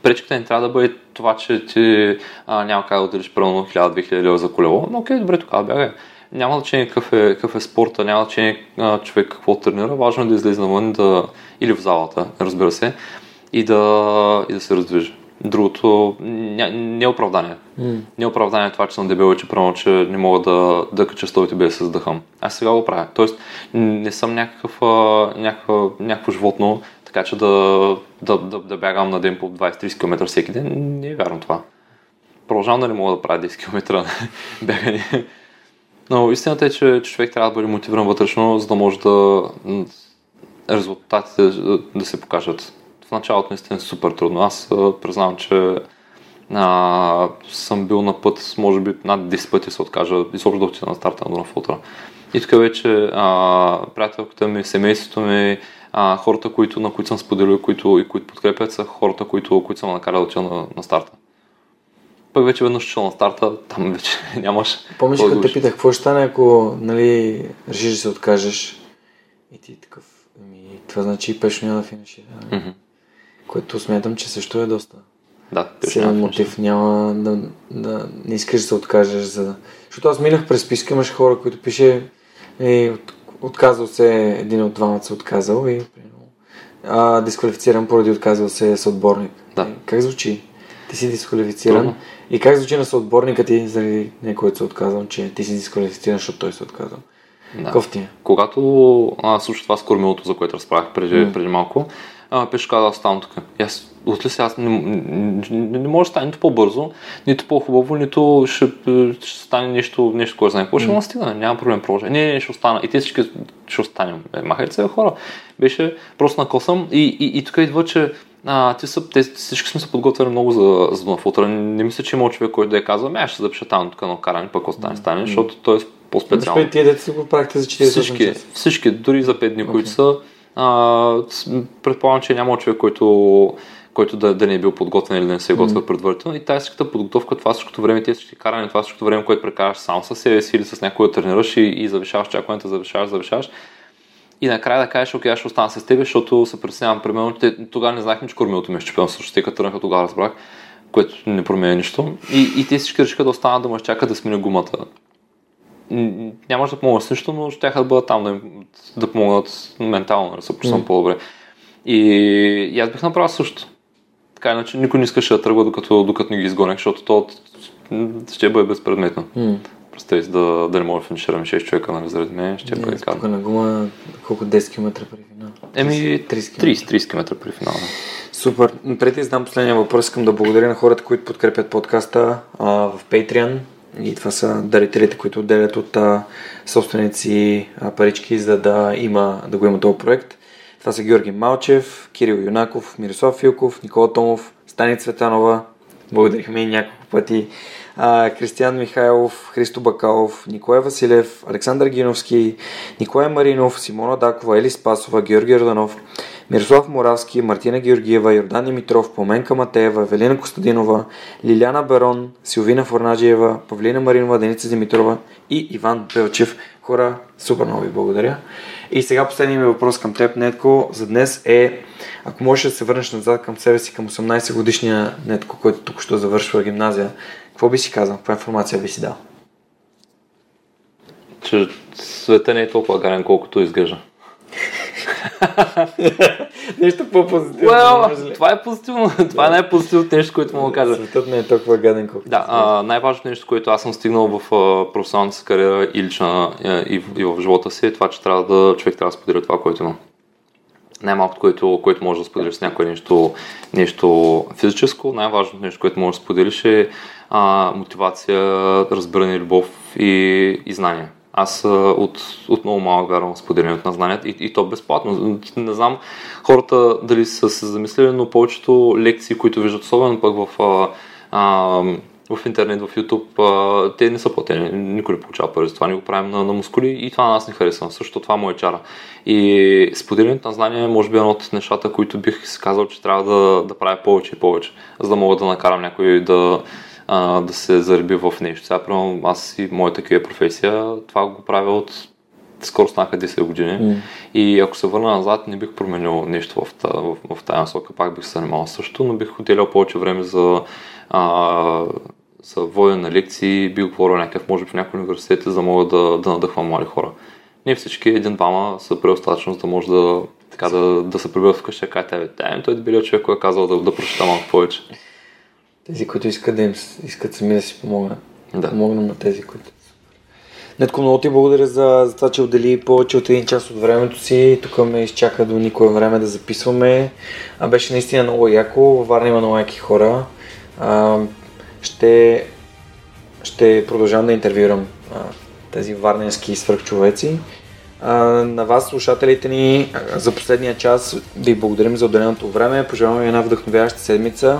пречката не трябва да бъде това, че ти а, няма как да отделиш примерно 1000-2000 лева за колело, но окей, добре, тогава бягай. Няма значение какъв е, какъв е спорта, няма значение а, човек какво тренира, важно е да излезе навън да, или в залата, разбира се, и да, и да се раздвижи. Другото не, не е оправдание. Mm. Не е оправдание това, че съм дебел че правилно, че не мога да, да кача столите без да се задъхам. Аз сега го правя. Тоест, не съм някакъв, някаква, някакво животно, така че да, да, да, да бягам на ден по 20-30 км всеки ден. Не е вярно това. Продължавам да не мога да правя 10 км бягане. Но истината е, че, че човек трябва да бъде мотивиран вътрешно, за да може да резултатите да се покажат в началото наистина е супер трудно. Аз признавам, че а, съм бил на път, може би над 10 пъти се откажа изобщо да отида на старта на Дунав Ултра. И тук вече а, приятелката ми, семейството ми, а, хората, които, на които съм споделил които, и които подкрепят, са хората, които, които съм накарал да отида на, на старта. Пък вече веднъж чул на старта, там вече нямаш. Помниш, като те питах, какво ще стане, ако нали, решиш да се откажеш и ти такъв, ами, това значи пешо няма да финишира. Mm-hmm което смятам, че също е доста да, силен мотив. Няма да, да не искаш да се откажеш. За... Защото аз минах през списка, имаш хора, които пише е, от, отказал се, един от двамата се отказал и а, дисквалифициран поради отказал се съотборник. Да. Е, как звучи? Ти си дисквалифициран. Трудно. И как звучи на съотборника ти, заради някой се отказал, че ти си дисквалифициран, защото той се отказал? Да. Кофти. Е? Когато а, случва това с кормилото, за което разправях преди, mm. преди малко, а, беше казал, аз ставам тук. И аз, отли сега, аз не, не, не, не може да стане нито по-бързо, нито по-хубаво, нито ще, ще стане нещо, нещо кой знае какво. Ще mm. стигне, няма проблем, продължа. Не, не, ще остана. И те всички ще останем. Е, махайте се, хора. Беше просто на косъм и, и, и тук идва, че а, те са, те, всички сме се подготвили много за, за Дунафутъра. Не мисля, че има човек, който да е казал, ами аз ще запиша там тук на каране, пък остане стане, защото той е по-специално. Тия деца го правихте за 40 всички, всички, дори за 5 дни, okay. които са, а, предполагам, че няма човек, който, който да, да не е бил подготвен или да не се е готвил mm. предварително. И тази всичката подготовка, това всичкото време, тези всички каране, това всичкото време, което прекараш сам със себе си или с някой да тренираш и, и завишаваш чакването, завишаваш, завишаваш. И накрая да кажеш, окей, аз ще остана с теб, защото се притеснявам, примерно, че тогава не знаехме, че кормилото ми е щупено, също те като тръгнаха, тогава разбрах, което не променя нищо. И, и те всички решиха да останат да ме чакат да сменя гумата нямаш да помогнат с нищо, но ще да бъдат там да, да помогнат ментално, да се почувствам mm. по-добре. И, и аз бих направил също. Така иначе никой не искаше да тръгва докато, докато не ги изгонях, защото то ще бъде безпредметно. Mm. Представи да, да не мога да финиширам 6 човека нали, заради мен, ще бъде казано. Тук на гума колко 10 км при финал? Еми 30, 30 км при финал. Супер. Преди да задам последния въпрос, искам да благодаря на хората, които подкрепят подкаста а, в Patreon. И това са дарителите, които отделят от а, собствените си а, парички, за да, има, да го има този проект. Това са Георги Малчев, Кирил Юнаков, Мирослав Филков, Никола Томов, Стани Цветанова, благодарихме и няколко пъти, а, Кристиян Михайлов, Христо Бакалов, Николай Василев, Александър Гиновски, Николай Маринов, Симона Дакова, Ели Спасова, Георги Орданов, Мирослав Моравски, Мартина Георгиева, Йордан Димитров, Поменка Матеева, Велина Костадинова, Лиляна Барон, Силвина Форнаджиева, Павлина Маринова, Деница Димитрова и Иван Белчев. Хора, супер много ви благодаря. И сега последният ми въпрос към теб, Нетко, за днес е, ако можеш да се върнеш назад към себе си, към 18 годишния Нетко, който тук що завършва гимназия, какво би си казал? Каква информация би си дал? Че света не е толкова гарен, колкото изглежда. нещо по-позитивно. Well, това е позитивно. това е най-позитивното нещо, което мога да кажа. Светът не е толкова гаден, колкото. Да, а, най-важното нещо, което аз съм стигнал в а, професионалната си кариера и лична и, и в живота си е това, че трябва да, човек трябва да споделя това, което има. Най-малкото, което, което може да споделиш с някое нещо, нещо физическо, най-важното нещо, което може да споделиш е а, мотивация, разбиране, любов и, и знания. Аз от, от много малък вярвам в споделянето на знанията и, и то безплатно. Не знам хората дали са се замислили, но повечето лекции, които виждат, особено пък в, а, а, в интернет, в YouTube, а, те не са платени. Никой не получава пари за това. Ни го правим на, на мускули и това на нас не харесва. Също това му е чара. И споделянето на знания може би е едно от нещата, които бих си казал, че трябва да, да правя повече и повече, за да мога да накарам някой да а, да се зареби в нещо. Сега, примерно, аз и моята такива професия, това го правя от скоро станаха 10 години. Mm. И ако се върна назад, не бих променил нещо в, в, в тази насока, пак бих се занимавал също, но бих отделял повече време за, а, за водене на лекции, бих говорил някакъв, може би в някои университети, за да мога да, да надъхвам млади хора. Ние всички, един-двама, са предостатъчно, за да може да, така, да, да се прибират вкъщи да кажа, да, той е дебелият човек, който е казал да, да прочета малко повече. Тези, които искат да им искат сами да си помогнат. Да. Помогнем на тези, които Нетко, много ти благодаря за, за това, че отдели повече от един час от времето си. Тук ме изчака до никое време да записваме. А беше наистина много яко. Във Варна има много яки хора. А, ще, ще продължавам да интервюрам а, тези варненски свърхчовеци. А, на вас, слушателите ни, за последния час ви благодарим за отделеното време. Пожелавам ви една вдъхновяваща седмица.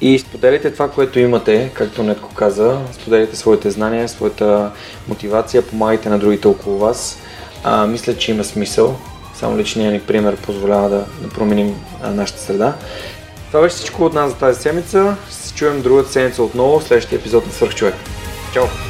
И споделяйте това, което имате, както Нетко каза, споделяйте своите знания, своята мотивация, помагайте на другите около вас. А, мисля, че има смисъл. Само личният ни пример позволява да, да променим а, нашата среда. Това беше всичко от нас за тази седмица. Ще се чуем другата седмица отново в следващия епизод на Свърхчовек. Чао!